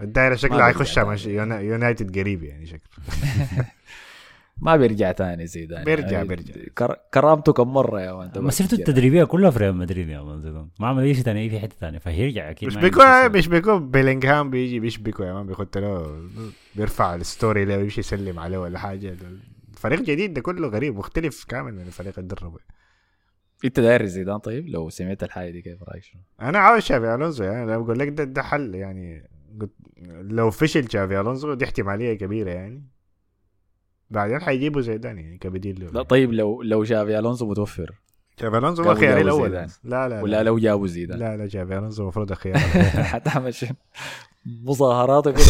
الدائره شكلها حيخشها يونايتد قريب يعني شكله ما بيرجع تاني زيدان. بيرجع- يعني بيرجع. كر... كرامته كم مرة يا man مسيرته التدريبية كلها في ريال مدريد يا man زيدان. ما عمل أي شيء ثاني في حتة ثانية فهيرجع أكيد مش بيكون مش بيكون بيلينغهام بيجي بيشبكه يا man بيخط له بيرفع ال story له ويمشي يسلم عليه ولا حاجة. الفريق جديد ده كله غريب مختلف كامل من الفريق اللي دربه أنت داير زيدان طيب؟ لو سمعت الحاجة دي كيف رأيك شنو؟ أنا عاوز شافي ألونزو يعني أنا بقول لك ده, ده حل يعني قلت لو فشل شافي ألونزو دي احتمالية كبيرة يعني. بعدين حيجيبوا زيدان يعني كبديل له لا طيب لو لو شافي ألونسو متوفر. شافي الونزو هو خياري الأول. لا لا ولا لو جابوا زيدان. لا لا شافي الونزو المفروض الخيار حتعمل شنو؟ مظاهرات وكده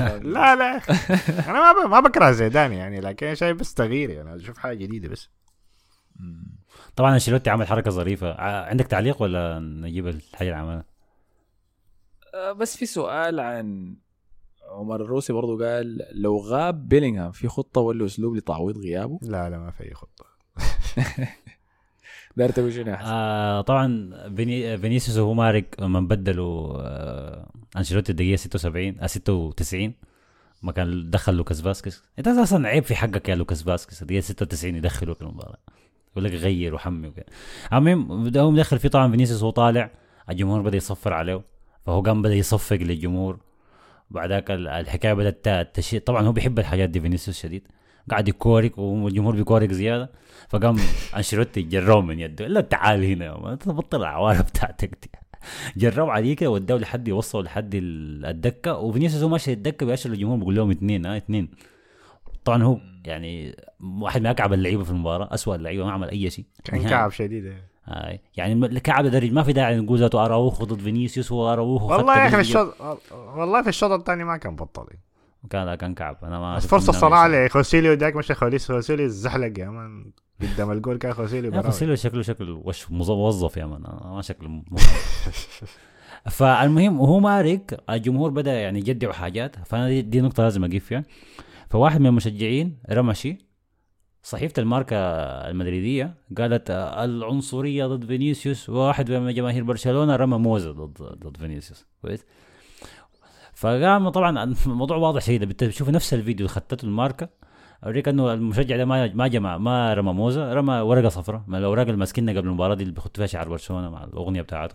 يعني لا لا. أنا ما ما بكره زيدان يعني لكن شايف بس تغيير يعني أشوف حاجة جديدة بس. طبعا أنشيلوتي عمل حركة ظريفة. عندك تعليق ولا نجيب الحاجة اللي عملها آه، بس في سؤال عن عمر الروسي برضو قال لو غاب بيلينغهام في خطة ولا أسلوب لتعويض غيابه؟ لا لا ما في أي خطة. داير تقول شنو؟ آه طبعا فيني فينيسيوس وهو مارك من بدلوا آه أنشيلوتي الدقيقة 76 آه 96 ما كان دخل لوكاس فاسكيز. انت أصلا عيب في حقك يا لوكاس فاسكيز. الدقيقة 96 يدخلوا في المباراة. يقول لك غير وحمي وكده. المهم هو مدخل فيه طبعا فينيسيوس وهو طالع الجمهور بدأ يصفر عليه. فهو قام بدأ يصفق للجمهور. بعدك ال- الحكاية بدأت تشيء. طبعا هو بيحب الحاجات دي فينيسيوس شديد. قاعد يكورك والجمهور بيكورك زيادة. فقام أنشيلوتي جروه من يده. لا تعال هنا يا man، أنت بطل العوارة بتاعتك دي. جروه عليه كده وداه لحد يوصلوا لحد ال- الدكة. وفينيسيوس هو ماشي الدكة بيشر الجمهور بيقول لهم اثنين ها اثنين طبعا هو يعني واحد من أكعب اللعيبة في المباراة اسوء اللعيبة ما عمل أي شيء. كان. كعب شديد يعني. هاي يعني الكعب ده درج ما في داعي نقول ذاته اراوخو ضد فينيسيوس هو اراوخو والله يا أخي في الشوط والله في الشوط الثاني ما كان بطل. كان لا كان كعب. أنا ما بس فرصة صراحة. لخوسيليو داك مش خوسيليو خوسيليو الزحلق يا man قدام الجول كان خوسيليو. خوسيلو شكله شكله وش موظ- موظف يا man ما شكله فالمهم وهو مارك الجمهور بدأ يعني يجدعوا حاجات. فأنا دي, دي نقطة لازم أقف فيها. فواحد من المشجعين رمى شيء صحيفة الماركة المدريدية قالت آه، العنصرية ضد فينيسيوس وواحد من جماهير برشلونة رمى موزة ضد ضد فينيسيوس. كويس. فقام طبعا الموضوع واضح شديد. بتشوف نفس الفيديو اللي خدته الماركة اوريك إنه المشجع ده ما ما جمع ما رمى موزة رمى ورقة صفراء من الأوراق اللي ماسكينها قبل المباراة دي اللي بيخط فيها شعار برشلونة مع الأغنية بتاعته.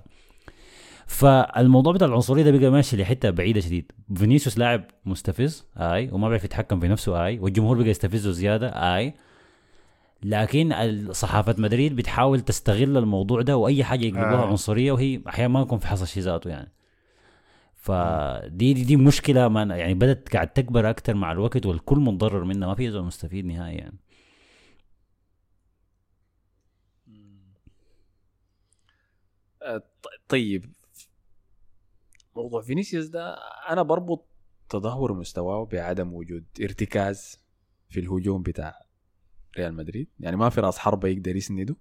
فالموضوع بتاع العنصرية ده بقى ماشي لحتة بعيدة شديد. فينيسيوس لاعب مستفز آي وما بيعرف يتحكم في نفسه آي والجمهور بقى يستفزه زيادة آي. لكن صحافه مدريد بتحاول تستغل الموضوع ده وأي حاجة يقلبوها آه. عنصرية وهي أحيانا ما يكون في حصل شيء ذاته يعني. فدي دي, دي مشكلة ما يعني بدأت قاعد تكبر أكثر مع الوقت والكل متضرر منها ما في زول مستفيد نهائي يعني. آه، طيب. موضوع فينيسيوس ده أنا بربط تدهور مستواه بعدم وجود ارتكاز في الهجوم بتاع ريال مدريد. يعني ما في راس حربة يقدر يسنده.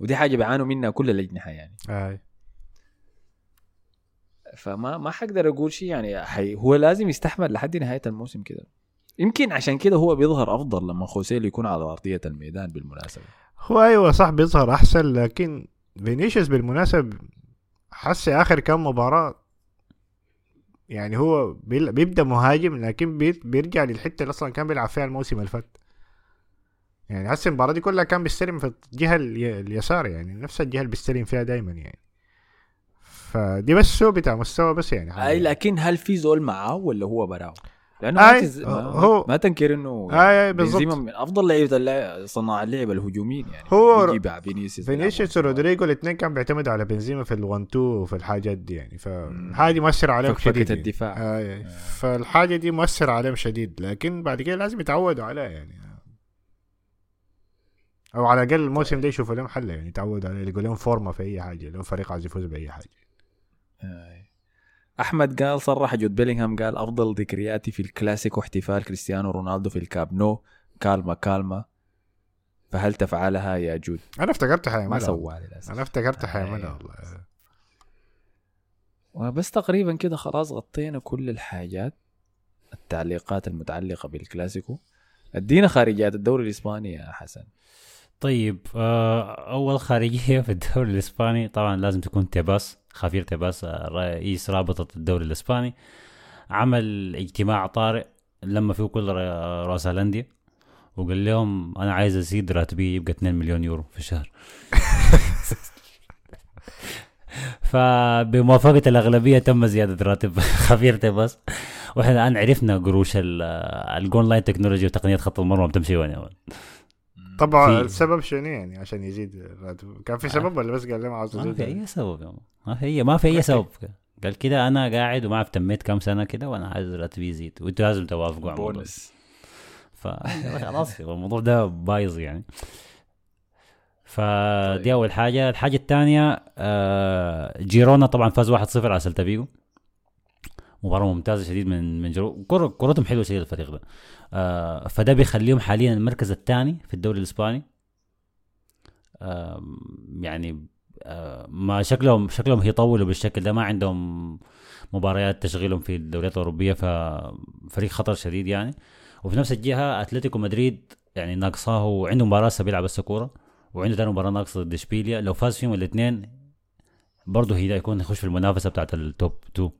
ودي حاجة بيعانوا منها كل الأجنحة يعني. آي. فما ما حقدر أقول شيء يعني حي هو لازم يستحمل لحد نهاية الموسم كده. يمكن عشان كده هو بيظهر أفضل لما خوسيل يكون على أرضية الميدان بالمناسبة. هو أيوه صح بيظهر أحسن لكن فينيسيوس بالمناسب حس آخر كم مباراة يعني هو بيبدأ مهاجم لكن بي- بيرجع للحتة اللي أصلا كان بيلعب فيها الموسم اللي فات. يعني هسه المباراة دي كلها كان بيستلم في الجهة الي- اليسار يعني نفس الجهة اللي بيستلم فيها دايما يعني. فدي بس سوء بتاع مستوى بس يعني. أي لكن هل في زول معاه ولا هو براو؟ لأنه أي، ما, تز... هو- ما تنكر إنه أي أي بالضبط. بنزيما من أفضل لعيبة صناع اللعب الهجوميين يعني. هو فينيسيوس فينيسيوس ورودريجو الاثنين كانوا بيعتمدوا على بنزيما في ال1 2 وفي الحاجات دي يعني. فهذه مؤثرة عليهم شديد يعني. الدفاع. آه. فالحاجة دي مؤثرة عليهم شديد لكن بعد كده لازم يتعودوا عليها يعني. أو على الأقل الموسم ده يشوفوا لهم حل يعني يتعودوا عليه يلقوا لهم فورمة في أي حاجة لو فريق عايز يفوز بأي حاجة. أحمد قال صرح جود بيلينغهام قال أفضل ذكرياتي في الكلاسيكو احتفال كريستيانو رونالدو في الكامب نو. calma calma. فهل تفعلها يا جود؟ أنا افتكرت ما حيعملها سوى للأسف. أنا افتكرت آه، حيعملها أيوة. والله. وبس تقريبا كده خلاص غطينا كل الحاجات التعليقات المتعلقة بالكلاسيكو. أدينا خارجيات الدوري الإسباني يا حسن. طيب آه، أول خارجية في الدوري الإسباني طبعا لازم تكون تيباس خافير تيباس رئيس رابطة الدوري الإسباني. عمل اجتماع طارئ لم فيه كل رؤساء الانديه وقال لهم أنا عايز أزيد راتبي يبقى 2 مليون يورو في الشهر. فبموافقة الأغلبية تم زيادة راتب خافيير تيباس وإحنا الآن عرفنا قروش ال- ال goal line technology وتقنية خط المرمى بتمشي وين. طبعا في- السبب شنو يعني عشان يزيد الراتب. كان في سبب ولا بس قال لهم عاوز ما في أي سبب يا. ما في أي ما في أي سبب. قال كده أنا قاعد وما اهتميت كام سنة كده وأنا عايز راتبي يزيد. وأنتوا لازم توافقوا على الموضوع فخلاص الموضوع ده بايظ يعني. فدي أول حاجة. الحاجة الثانية آه جيرونا طبعا فاز 1-0 على سلتا فيجو. مباراة ممتازة شديد من من كرة كرتهم حلوة شديد الفريق ده. آه فده بيخليهم حاليا المركز الثاني في الدوري الإسباني. آه يعني آه ما شكلهم شكلهم هيطولوا بالشكل ده. ما عندهم مباريات تشغيلهم في الدوريات الأوروبية ففريق خطر شديد يعني. وفي نفس الجهة أتلتيكو مدريد يعني ناقصاه وعنده مباراة هسه بيلعب بس كورة وعنده ثاني مباراة ناقصة ضد إشبيليا. لو فاز فيهم الاثنين برضه هي يكون يخش في المنافسة بتاعت التوب 2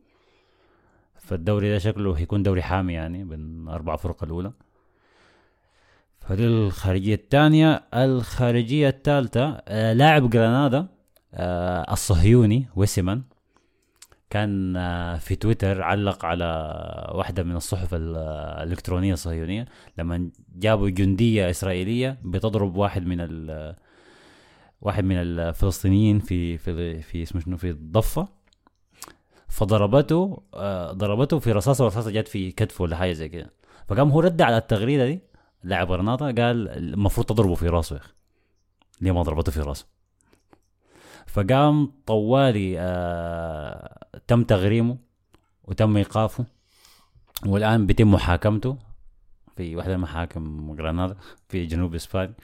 فالدوري ده شكله هيكون دوري حامي يعني بين أربع فرق الأولى. فدي الخارجيه الثانية الخارجية الثالثة آه لاعب جرانادا آه الصهيوني ويسمان كان آه، في تويتر علق على واحدة من الصحف ال- الإلكترونية الصهيونية. لما جابوا جندية إسرائيلية بتضرب واحد من ال واحد من الفلسطينيين في في في اسمه شنو في الضفة. فضربته آه، ضربته في رصاصة ورصاصة جت في كتفه ولا حاجة زي كده. فقام هو رد على التغريدة دي لاعب غرناطة قال المفروض تضربه في راسه يا أخي. ليه ما ضربته في راسه؟ فقام طوالي آه تم تغريمه وتم إيقافه والآن بيتم محاكمته في واحدة من محاكم غرناطة في جنوب إسبانيا.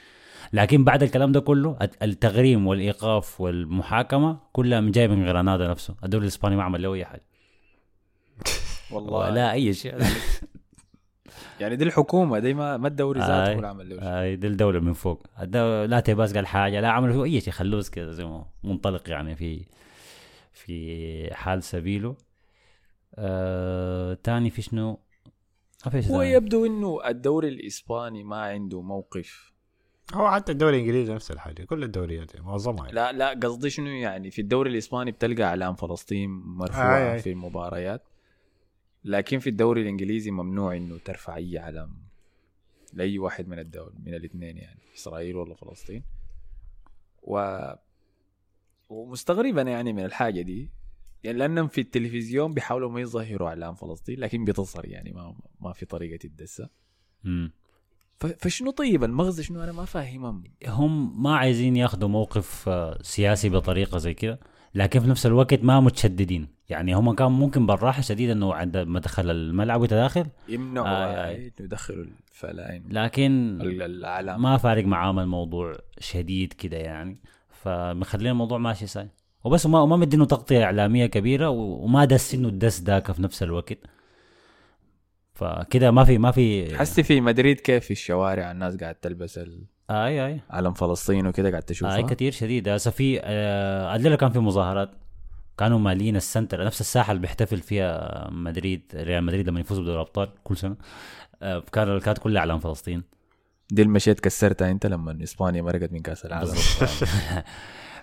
لكن بعد الكلام ده كله الت- التغريم والإيقاف والمحاكمة كلها من جاي من غرناطه نفسه. الدوري الاسباني ما عمل له أي حاجة. والله. ولا أي شيء. يعني دي الحكومة دي ما ما الدوري ذاته آي. هو اللي عمل له شيء. هاي دي الدولة من فوق. لا تيباس قال حاجة لا عملوا فيه أي شيء خلوه كده زي ما منطلق يعني في في حال سبيله. آه تاني في شنو؟ ما في هو. يبدو إنه الدوري الإسباني ما عنده موقف. هو حتى الدوري الإنجليزي نفس الحاجة كل الدوريات يعني معظمها يعني. لا لا قصدي شنو يعني في الدوري الإسباني بتلقى أعلام فلسطين مرفوعه آي آي. في المباريات لكن في الدوري الإنجليزي ممنوع إنه ترفع أي علم لأي واحد من الدول من الاثنين يعني إسرائيل ولا فلسطين و ومستغرب أنا يعني من الحاجة دي يعني لأنهم في التلفزيون بيحاولوا ما يظهروا إعلام فلسطين لكن بتصر يعني ما ما في طريقة الدسة فشنو طيب؟ المغزى شنو؟ أنا ما فاهمهم. هم ما عايزين ياخذوا موقف آه، سياسي بطريقة زي كده لكن في نفس الوقت ما متشددين. يعني هم كان ممكن بالراحة شديدة إنه عند ما دخل الملعب وتداخل. يمنعوا. انه يدخلوا الفلاين لكن الاعلام ما فارق معاهم الموضوع شديد كده يعني. فمخلين الموضوع ماشي ساي وبس ما ما مدينه تغطية إعلامية كبيرة وما دس انه الدس ذاك في نفس الوقت. فكده ما في ما في حسي في مدريد كيف في الشوارع؟ الناس قاعد تلبس اي أي. علم فلسطين وكده قاعد تشوفها؟ اي كثير شديد. هسه في آه الليلة كان في مظاهرات. كانوا مالين ال center نفس الساحة اللي بيحتفل فيها مدريد ريال مدريد لما يفوز بدوري الأبطال كل سنة. آه كان كانت كلها اعلام فلسطين. دي المشيت كسرتها انت لما إسبانيا مرقت من كأس العالم.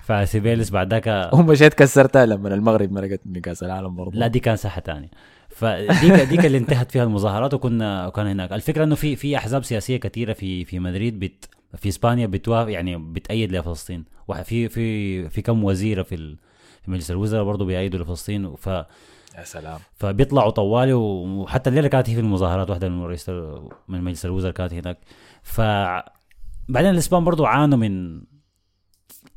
في سيبيلس بعد ذاك ومشيت كسرتها لما المغرب مرقت من كأس العالم برضه لا دي كان ساحة تانية. فديك ديك اللي انتهت فيها المظاهرات وكنا وكان هناك. الفكرة إنه في في أحزاب سياسية كثيرة في في مدريد بت في إسبانيا بتوافق يعني بتأيد لفلسطين. واحد في في في كم وزيرة في ال- في مجلس الوزراء برضه بيأيدوا لفلسطين. ف يا سلام. فبيطلعوا طوالي وحتى الليلة كانت هي في المظاهرات واحدة من رئيس من مجلس الوزراء كانت هناك. ف بعدين الإسبان برضو عانوا من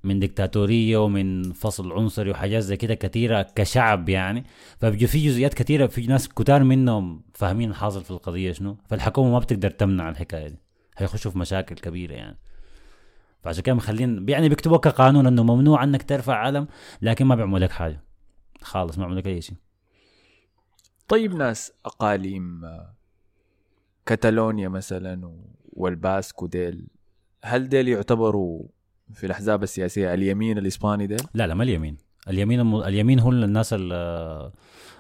من ديكتاتوريه ومن فصل عنصري وحاجات زي كده كثيره كشعب يعني. فبيجوا في جزئيات كثيره في ناس كتار منهم فاهمين الحاصل في القضية شنو. فالحكومة ما بتقدر تمنع الحكاية دي. هيخشوا في مشاكل كبيرة يعني. فعشان كده مخلين يعني بيكتبوا كقانون إنه ممنوع إنك ترفع علم لكن ما بيعملوا لك حاجة. خالص ما بيعملوا لك أي شيء. طيب ناس أقاليم كتالونيا مثلا والباسكو ديل هل ديل يعتبروا في الأحزاب السياسية اليمين الإسباني ديل؟ لا لا ما اليمين. اليمين الم... اليمين هو الناس ال-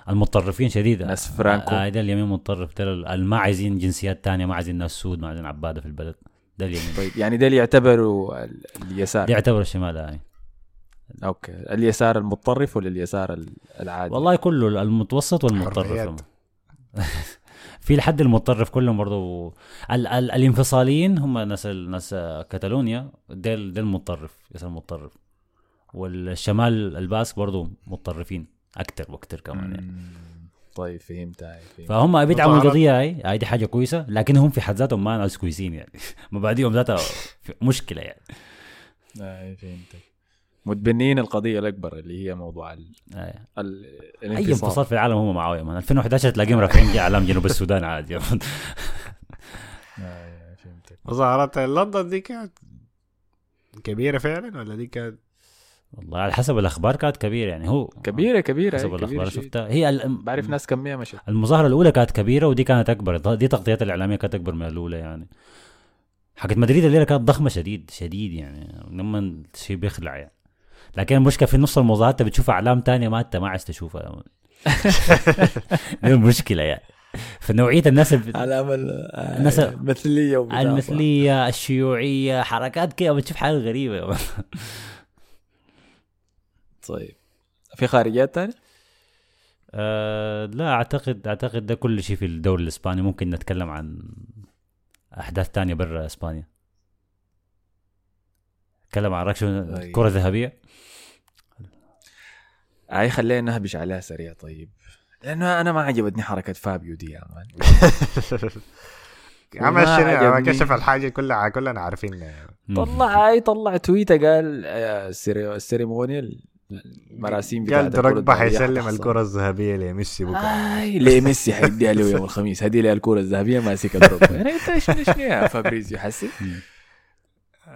المتطرفين شديد ناس فرانكو. آه ده اليمين متطرف. ده ما عايزين جنسيات تانية ما عايزين ناس سود ما عايزين عباده في البلد. ده اليمين. طيب يعني ده اللي يعتبروا ال- اليسار. ده يعتبر الشمال هاي okay. اليسار المتطرف ولا اليسار ال- العادي؟ والله كله المتوسط والمتطرف. في الحد المتطرف كلهم برضو ال ال الانفصاليين هم ناس ال- ناس كاتالونيا ده ال- ده المتطرف يسار المتطرف والشمال الباسك برضو متطرفين أكتر وأكتر كمان يعني. طيب فهمت هاي فهمت. فهم بيدعموا. القضية هاي هاي دي حاجة كويسة لكنهم في حد ذاتهم ما ناس كويسين يعني مبادئهم ذاتها مشكلة يعني هاي فهمتك متبنين القضية الأكبر اللي هي موضوع ال... آه. ال... أي انفصال في العالم هم معاويه من 2011 تلاقيهم رافعين إعلام جنوب السودان عادي. مظاهرات لندن دي كانت كبيرة فعلا ولا دي كانت؟ والله على حسب الأخبار كانت كبيرة يعني هو كبيرة كبيرة حسب كبيرة الأخبار. شفتها. هي ال- بعرف ناس كمية مشت المظاهرة الأولى كانت كبيرة ودي كانت أكبر دي تغطيات الإعلامية كانت أكبر من الأولى يعني. حقت مدريد الليلة كانت ضخمة شديد شديد يعني لما شيء بيخلع يعني. لكن المشكلة في نص المظاهرات أنت بتشوف أعلام تانية ما أنت ما عايز تشوفها. دي المشكلة يعني. فنوعية الناس علامة الناس- المثلية وبتاع. المثلية الشيوعية حركات كده بتشوف حاجات غريبة. طيب. في خارجيات تانية؟ أه لا أعتقد أعتقد ده كل شيء في الدوري الإسباني. ممكن نتكلم عن أحداث تانية برا إسبانيا. نتكلم عن الكرة الذهبية هاي خلينا نهبش عليها سريع طيب. لأنه أنا ما عجبتني حركة فابيو دي يا man. عمل وما شنو؟ عجبني. كشف الحاجة كلها كلنا عارفين. طلع هاي طلع تويتة قال آه، ال cere- ال ceremonial المراسيم بتاعت قال الكرة دروجبا الذهبية حيسلم. الكرة الذهبية لميسي بكرة. هاي ليه ميسي حيديها له يوم الخميس؟ هدي لي الكرة الذهبية ماسكة دروجبا يعني انت شنو شنو يا فابريزيو؟ حسي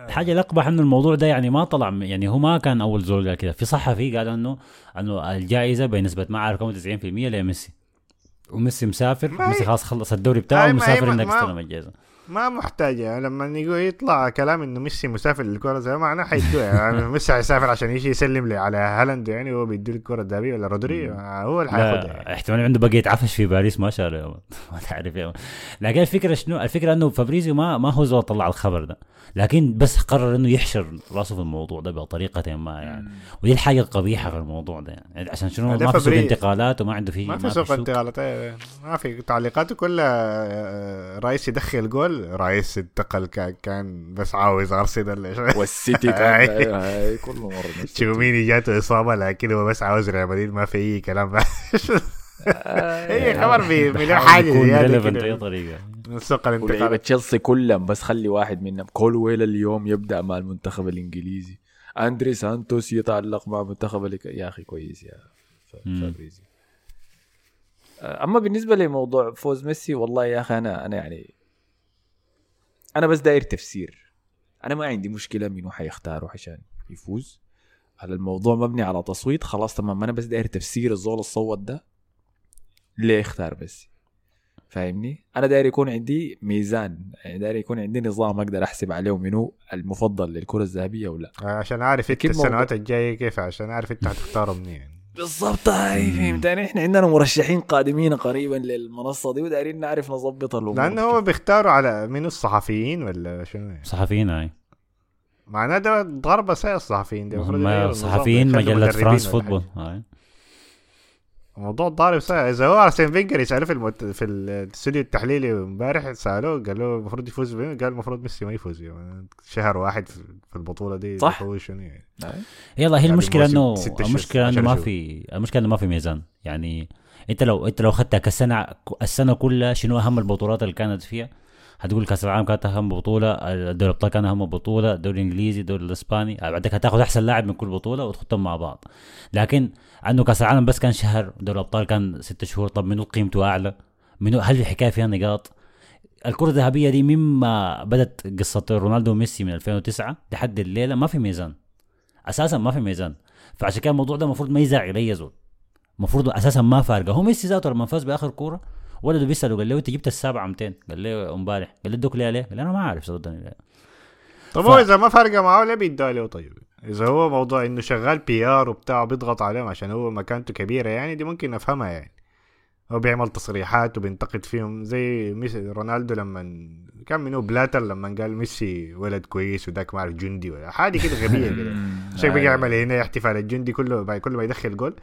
الحاجة الأقبح إنه الموضوع ده يعني ما طلع يعني هو ما كان أول زول قال كده. في صحفي قال إنه إنه الجائزة بنسبة ما أعرف كم 90% لميسي وميسي مسافر ميسي خلاص خلص الدوري بتاعه ومسافر إنك تستلم الجائزة. ما محتاجة يعني لما يقول يطلع كلام إنه ميسي مسافر للكرة الذهبية معناه حيدوها يعني. ميسي حيسافر عشان يجي يسلم لي على هالاند يعني هو بيدوا الكرة الذهبية ولا رودري؟ هو اللي حياخدها يعني. احتمال عنده بقى يتعفش في باريس ما شاء الله. ما تعرف يا. لكن الفكرة شنو؟ الفكرة إنه فابريزيو ما ما هو زول طلع الخبر ده. لكن بس قرر إنه يحشر راسه في الموضوع ده بطريقة ما يعني. ودي الحاجة القبيحة في الموضوع ده. يعني عشان شنو؟ ما في سوق انتقالات وما عنده في ما في سوق انتقالات إيه، ما في تعليقاته كلها آه، رئيس يدخل جول رئيس انتقل كان, كان بس عاوز ارسنال والسيتي كان. هاي كل التويت. تشوميني جاته إصابة لكن هو بس عاوز ريال مدريد ما في أي كلام. هي خبر بي- مليون حاجة زيادة relevant بأي طريقة. ولعيبة الانتقالات تشيلسي كلهم بس خلي واحد منهم. كولويل اليوم يبدأ مع المنتخب الإنجليزي. أندري سانتوس يتعلق مع منتخب الك... يا أخي كويس يا. فابريزي. آه، أما بالنسبة لموضوع فوز ميسي والله يا أخي أنا أنا يعني أنا بس داير تفسير. أنا ما عندي مشكلة منو حيختاروا عشان يفوز. هل الموضوع مبني على تصويت خلاص تمام. أنا بس داير تفسير الزول الصوت ده ليه اختار ميسي. فاهمني؟ أنا داير يكون عندي ميزان يعني داير يكون عندي نظام أقدر أحسب عليه منو المفضل للكرة الذهبية ولا عشان أعرف أنت. السنوات الجاية كيف عشان أعرف أنت هتختاره منين. بالضبط هاي فهمتني. إحنا عندنا مرشحين قادمين قريبا للمنصة دي ودايرين نعرف نظبط الأمور. لأنه هو بيختاروا على من الصحفيين ولا شنو؟ صحفيين هاي معناه ده ضربة سيئة الصحفيين دي المفروض يغيروا هم النظام، صحفيين يخلوا مجلة فرانس فوتبول. هاي موضوع ضارب سيء إذا هو أرسن فينجر يسألوه في المت... في الاستوديو التحليلي امبارح سألوه قال له المفروض يفوز بين قال المفروض ميسي ما يفوز يعني شهر واحد في البطولة دي صح. هو شنو يعني هاي. يلا هي المشكلة انه المشكلة إنه ما. في المشكلة إنه ما في ميزان يعني أنت لو أنت لو اخذتها كالسنه السنة كلها شنو أهم البطولات اللي كانت فيها هتقول كأس العالم كانت أهم بطولة دوري الأبطال كان أهم بطولة الدوري الإنجليزي الدوري الإسباني بعدك هتاخذ أحسن لاعب من كل بطولة وتحطهم مع بعض. لكن انه كأس العالم بس كان شهر دوري الأبطال كان ست شهور. طب منو قيمته أعلى؟ منو هل الحكاية فيها نقاط؟ الكرة الذهبية دي مما بدت قصة رونالدو وميسي من 2009 لحد الليلة ما في ميزان. أساسا ما في ميزان. فعشان كده الموضوع ده المفروض ما يزعل اي زول. المفروض أساسا ما فارقة. هو ميسي ذاته لما فاز بآخر كورة ولده بيسأله قال له أنت جبت السابعة 200 قال له امبارح. قال له ادوك ليه ليه؟ قال له أنا ما عارف صدقني ليه طب هو إذا ما فارقه معاه ليه بيدوها له طيب؟ إذا هو موضوع إنه شغال PR وبتاع بيضغط عليهم عشان هو مكانته كبيرة يعني دي ممكن افهمها يعني. هو بيعمل تصريحات وبينتقد فيهم زي ميسي رونالدو لما كان منو؟ بلاتر لما قال ميسي ولد كويس وذاك ما أعرف جندي ولا حاجة كده غبية كده. عشان بيجي يعمل هنا احتفال الجندي كله كل ما يدخل جول.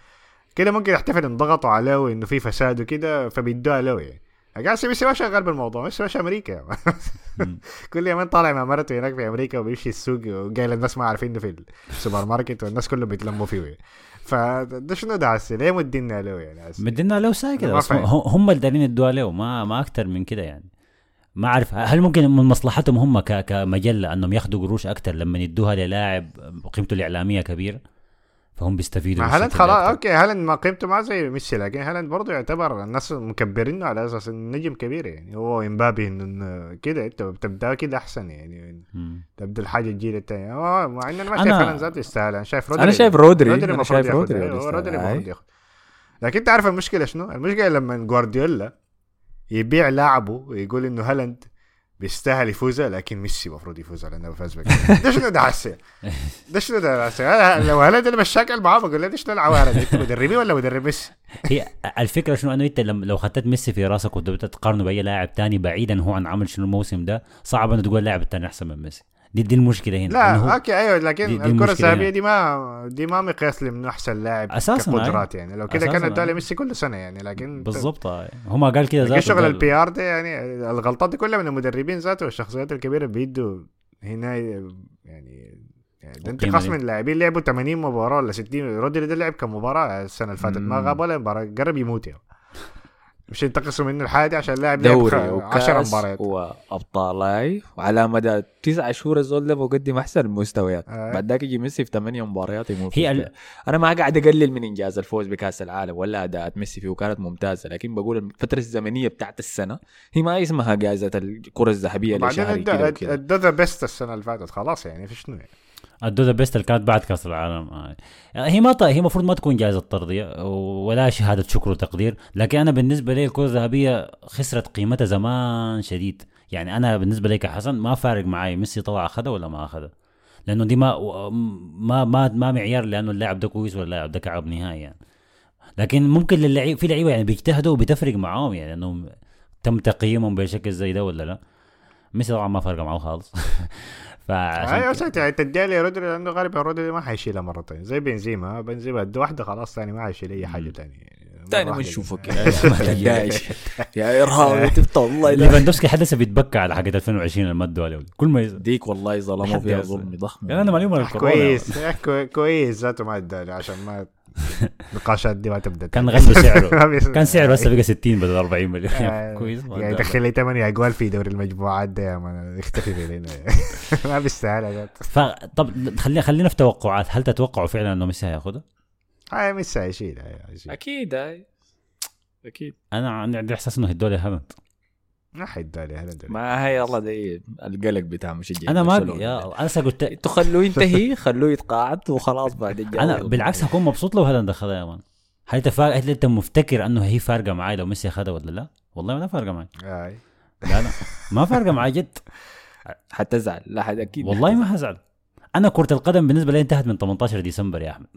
كده ممكن يحتفل ان ضغطوا عليه وانه في فساد وكده فبيدوها له يعني قاعد ميسي ما شغال بالموضوع ميسي مش أمريكا كل يومين طالع مع مرته هناك في أمريكا وبيمشي السوق وقايل الناس ما عارفينه في السوبر ماركت والناس كلهم بيتلموا فيه يعني. فده شنو ده هسه ليه مدينا له يعني هسه؟ مدينا له ساي كده بس. هم اللي دارين يدوها له ما ما أكثر من كده يعني ما أعرف هل ممكن من مصلحتهم هم كمجلة أنهم ياخذوا قروش أكثر لما يدوها للاعب قيمته الإعلامية كبيرة فهم بيستفيدوا ما هالاند خلاص. okay هالاند ما قيمته ما زي ميسي لكن هالاند برضه يعتبر الناس مكبرينه على أساس إنه نجم كبير يعني هو إمبابي كده أنت بتبدأ كده أحسن يعني. تبدأ الحاجة الجيل الثاني هو مع ان أنا ما أنا- شايف هالاند ذاته يستاهل أنا شايف رودري أنا شايف رودري رودري أنا المفروض شايف رودري أيوة، رودري. المفروض أي. ياخد لكن انت عارف المشكلة شنو؟ المشكلة لما جوارديولا يبيع لاعبه ويقول إنه هالاند بيستاهل يفوز لكن ميسي المفروض يفوز لأنه فاز بك ده شنو ده هسه؟ ده شنو ده؟ أنا لو هالاند اللي مشاكل معاه بقول له ده شنو العوارة دي؟ أنت مدربي ولا مدرب ميسي؟ هي الفكرة شنو أنه أنت لو خطيت ميسي في راسك وتبدا تقارنه بأي لاعب تاني بعيدا هو عن عمل شنو الموسم ده صعب أنه تقول اللاعب الثاني أحسن من ميسي دي دي المشكلة هنا لا okay أيوه لكن دي- دي الكرة الذهبية. دي ما دي ما مقياس لمنه أحسن لاعب أساساً، كقدرات يعني لو كده كان اداها أي. لميسي كل سنة يعني لكن بالضبط آه. هم قال كده ذاته شغل البي ار ده يعني الغلطات دي كلها من المدربين ذاته والشخصيات الكبيرة بيدوا هنا يعني يعني ده انت خاص. من اللاعبين لعبوا 80 مباراة ولا 60 رودري ده لعب كم مباراه السنة اللي فاتت ما. غاب ولا مباراة قرب يموت يعني مش ينتقصوا منه الحاجة دي عشان لاعب دوري 10 وكاس مباريات. وابطالاي وعلى مدى تسعة شهور الزول ده بقدم أحسن المستويات آه. بعد ذاك يجي ميسي في ثمانية مباريات يموت هي. ال- أنا ما قاعد أقلل من إنجاز الفوز بكأس العالم ولا أداءات ميسي فيه كانت ممتازة. لكن بقول الفترة الزمنية بتاعت السنة هي ما اسمها جائزة الكرة الذهبية وبعدين لشهري كده وكده. أدى The Best السنة اللي فاتت. خلاص يعني في شنو يعني؟ ادوا The Best اللي كانت بعد كأس العالم. آه. هي ما هي المفروض ما تكون جائزه ترضيه ولا شهادة شكر وتقدير لكن أنا بالنسبة لي الكرة الذهبية خسرت قيمتها زمان شديد. يعني أنا بالنسبة لي كحسن ما فارق معي ميسي طلع أخذها ولا ما أخذها. لأنه دي ما ما ما ما معيار لأنه اللاعب ده كويس ولا اللاعب ده كعب نهائي يعني. لكن ممكن للعيب في لعيبة يعني بيجتهدوا وبتفرق معاهم يعني انهم تم تقييمهم بشكل زي ده ولا لا. ميسي طبعا ما فرق معه خالص. فعشان أيوه كده- ساعتها تديها لي رودري لأنه غالبا رودري ما حيشيلها مرة ثانية زي بنزيما. بنزيما ادى واحدة خلاص ثاني ما حيشيل أي حاجة ثانية تاني ما نشوفك يا يا ارهاب تفتح والله. ليفاندوفسكي حدث بيتبكى على حاجة 2020 المد عليه كل ما يز... ديك والله ظلموا فيها. ظلم ضخم. يعني أنا مالي من الكورونا كويس كويس. ذاته ما ادالي عشان ما النقاشات دي ما تبدأ. كان غلوا سعره. كان سعره هسه بقى 60 بدل 40 مليون. آه، كويس. يعني. دخل لي 8 اجوال في دوري المجموعات ده يا مان اختفي من هنا ما بيستاهل فطب خلينا خلينا في توقعات. هل تتوقعوا فعلا إنه ميسي هياخدها؟ هاي ميسي هيشيل هاي هيشيل. أكيد هاي. أكيد. أنا عندي إحساس إنه حيدوا لي هالاند. ما حيدوا لي هالاند ما هي الله دي القلق بتاع مشجع أنا ما. يا أنا قلت أنتوا خلوه ينتهي خلوه يتقاعد وخلاص بعد أنا بالعكس هكون مبسوط لو هالاند اخذها يا man. هل أنت فا... هل أنت مفتكر أنه هي فارقة معي لو ميسي أخذها ولا لا؟ والله ما فارقة معي هاي لا لا ما فارقة معي جد. حتزعل لا حد أكيد. والله ما هزعل أنا كرة القدم بالنسبة لي انتهت من 18 ديسمبر يا أحمد.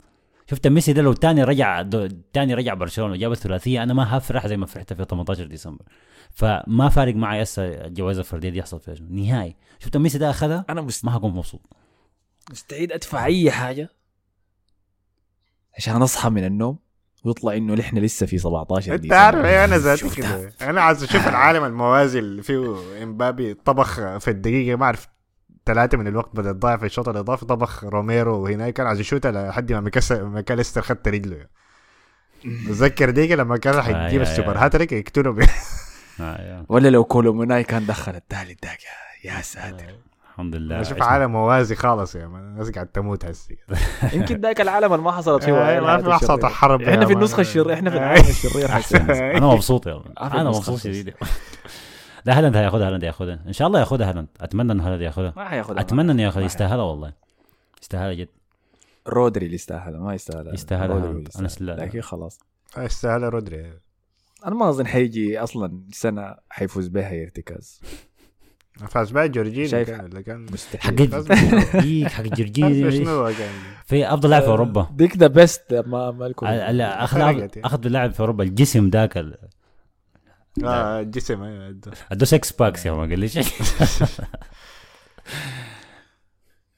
شفت ميسي ده لو تاني رجع دو تاني رجع برشلونة وجاب الثلاثية أنا ما هفرح زي ما فرحت في 18 ديسمبر. فما فارق معي هسه الجوائز الفردية دي يحصل فيها شنو. نهائي. شفت ميسي ده أخذها؟ أنا مست... ما هكون مبسوط. مستعد أدفع أي حاجة؟ عشان أصحى من النوم ويطلع إنه نحن لسه في 17 أنت ديسمبر. عارف إيه؟ أنا ذاتي. كده. أنا عايز أشوف العالم الموازي اللي فيه إمبابي طبخ في الدقيقة ما أعرف ثلاثة من الوقت بدأ تضيع في الشوط الإضافي طبخ روميرو وهناك كان عايز يشوتها لحد ما مكس- ماكاليستر خدت رجله بتذكر ديجا لما كان راح آه، يجيب السوبر. هاتريك يقتلوا بيه آه. ولا لو كولوموناي كان دخل الثالث داك يا- ساتر الحمد لله أشوف. عالم موازي خالص يا مان الناس قاعد تموت هسي يمكن ذاك العالم اللي ما حصلت فيه آه، ما في الشريرة. حرب إحنا في. النسخة الشريره إحنا في آه. العالم الشرير أنا مبسوط يا أنا. مبسوط شديد لا هالاند هياخدها هالاند هياخدها. إن شاء الله ياخدها هالاند. أتمنى إنه هالاند ياخدها. ما حياخدها أتمنى إنه ياخذ يستاهلها والله. يستاهلها جد. رودري اللي يستاهل ما يستاهل يستاهل رودري هالاند. اللي أنا يستاهل. لا- لكن خلاص. يستاهل رودري. أنا ما أظن حيجي أصلا سنة حيفوز بها ارتكاز فاز بقى جورجيني شايف كان ولا كان مستحيل. حق ديك حق كان؟ في أفضل لاعب في أوروبا. ديك the best ما ما لكم ال- ال- اخذ يعني. أخذ لاعب في أوروبا. الجسم ذاك آه الجسم أيوه عنده six packs يا ما قال لي شيء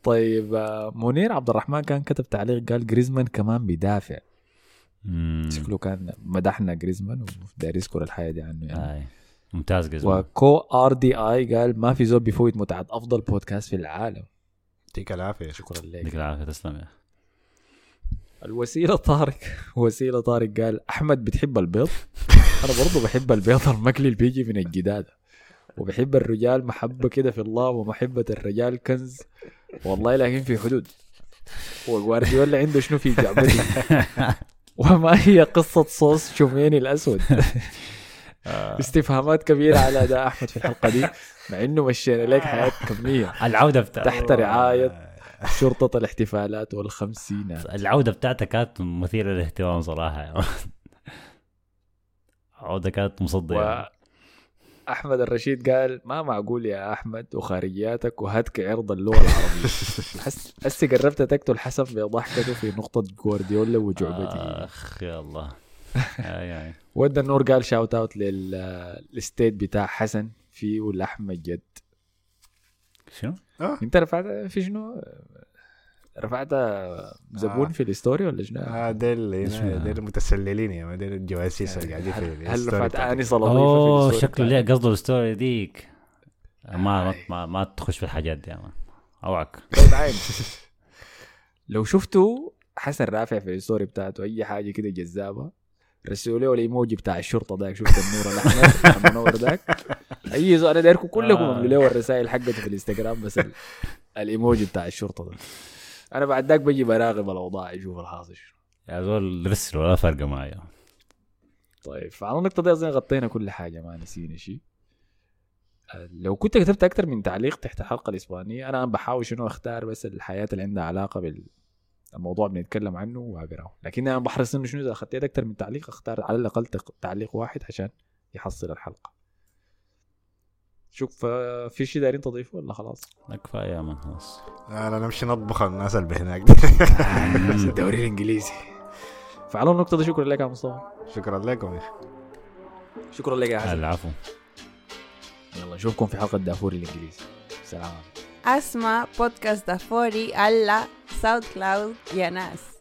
طيب آه، منير عبد الرحمن كان كتب تعليق قال جريزمان كمان بيدافع. شكله كان مدحنا جريزمان وداير يذكر الحياة دي عنه يعني. آي. ممتاز قزم وكو آر دي آي قال ما في زول بيفوت متعة أفضل بودكاست في العالم. يعطيك العافية شكرا لك. العافية تسلم يا. الوسيلة طارق وسيلة طارق قال أحمد بتحب البيض؟ أنا برضو بحب البيض المقلي اللي بيجي من الجداد. وبحب الرجال محبة كده في الله ومحبة الرجال كنز. والله لكن في حدود. وجوارديولا عنده شنو في جعبتي؟ وما هي قصة صوص شوميني الأسود؟ استفهامات كبيرة على أداء أحمد في الحلقة دي مع إنه مشينا لك حياة كمية. العودة بتاع تحت رعاية شرطة الاحتفالات والخمسينات. العودة بتاعتها كانت مثيرة للاهتمام صراحة. عوده كانت مصديه وأحمد الرشيد قال ما معقول يا أحمد وخارجياتك وهتك عرض اللغة العربية. حس قربت تقتل حسن بضحكته في نقطة جوارديولا وجعبتي آخ يا الله يا يعني ودى النور قال شاوت اوت للستيت بتاع حسن في ولحمة جد. شنو؟ انت رفعت في شنو؟ رفعت زبون آه. في ال story ولا شنو؟ آه ديل ديل المتسللين يا man، ديل الجواسيس اللي قاعدين في هل هل ال story رفعت. انسه لطيفه اوه في ال story شكله؟ ليه قصده ال story ديك ما ما ما, ما تخش في الحاجات دي أوعك. طيب لو شفتوا حسن رافع في ال story بتاعته أي حاجة كده جذابة رسلوا له الايموجي بتاع الشرطة ذاك شفت النور الأحمر؟ المنور ذاك. أي زول أنا دايركم كلكم آه. املوا له الرسائل حقته في الإنستغرام بس ال- الإيموجي بتاع الشرطة ده. أنا بعد ذاك بجي براقب الأوضاع أشوف الحاصل شنو. يا زول رسل ولا فرق معايا. طيب فعلى النقطة دي أظن غطينا كل حاجة ما نسينا شيء لو كنت كتبت أكثر من تعليق تحت الحلقة الإسبانية أنا بحاول شنو أختار بس الحياة اللي عندها علاقة بالموضوع بنتكلم عنه وأقرأه. لكن أنا بحرص إنه شنو إذا أخذت أكثر من تعليق أختار على الأقل تعليق واحد عشان يحصل الحلقة. شوف آه، في شيء دايرين تضيفه ولا خلاص؟ لا كفاية يا man خلاص. لا لا نمشي نطبخ الناس اللي هناك الدوري الإنجليزي. فعلى النقطة دي شكرا لك يا مصطفى. شكرا لكم يا أخي شكرا لك يا حسن العفو. يلا نشوفكم في حلقة دافوري الإنجليزي. سلام. أسمع بودكاست دافوري على ساوند كلاود يا ناس.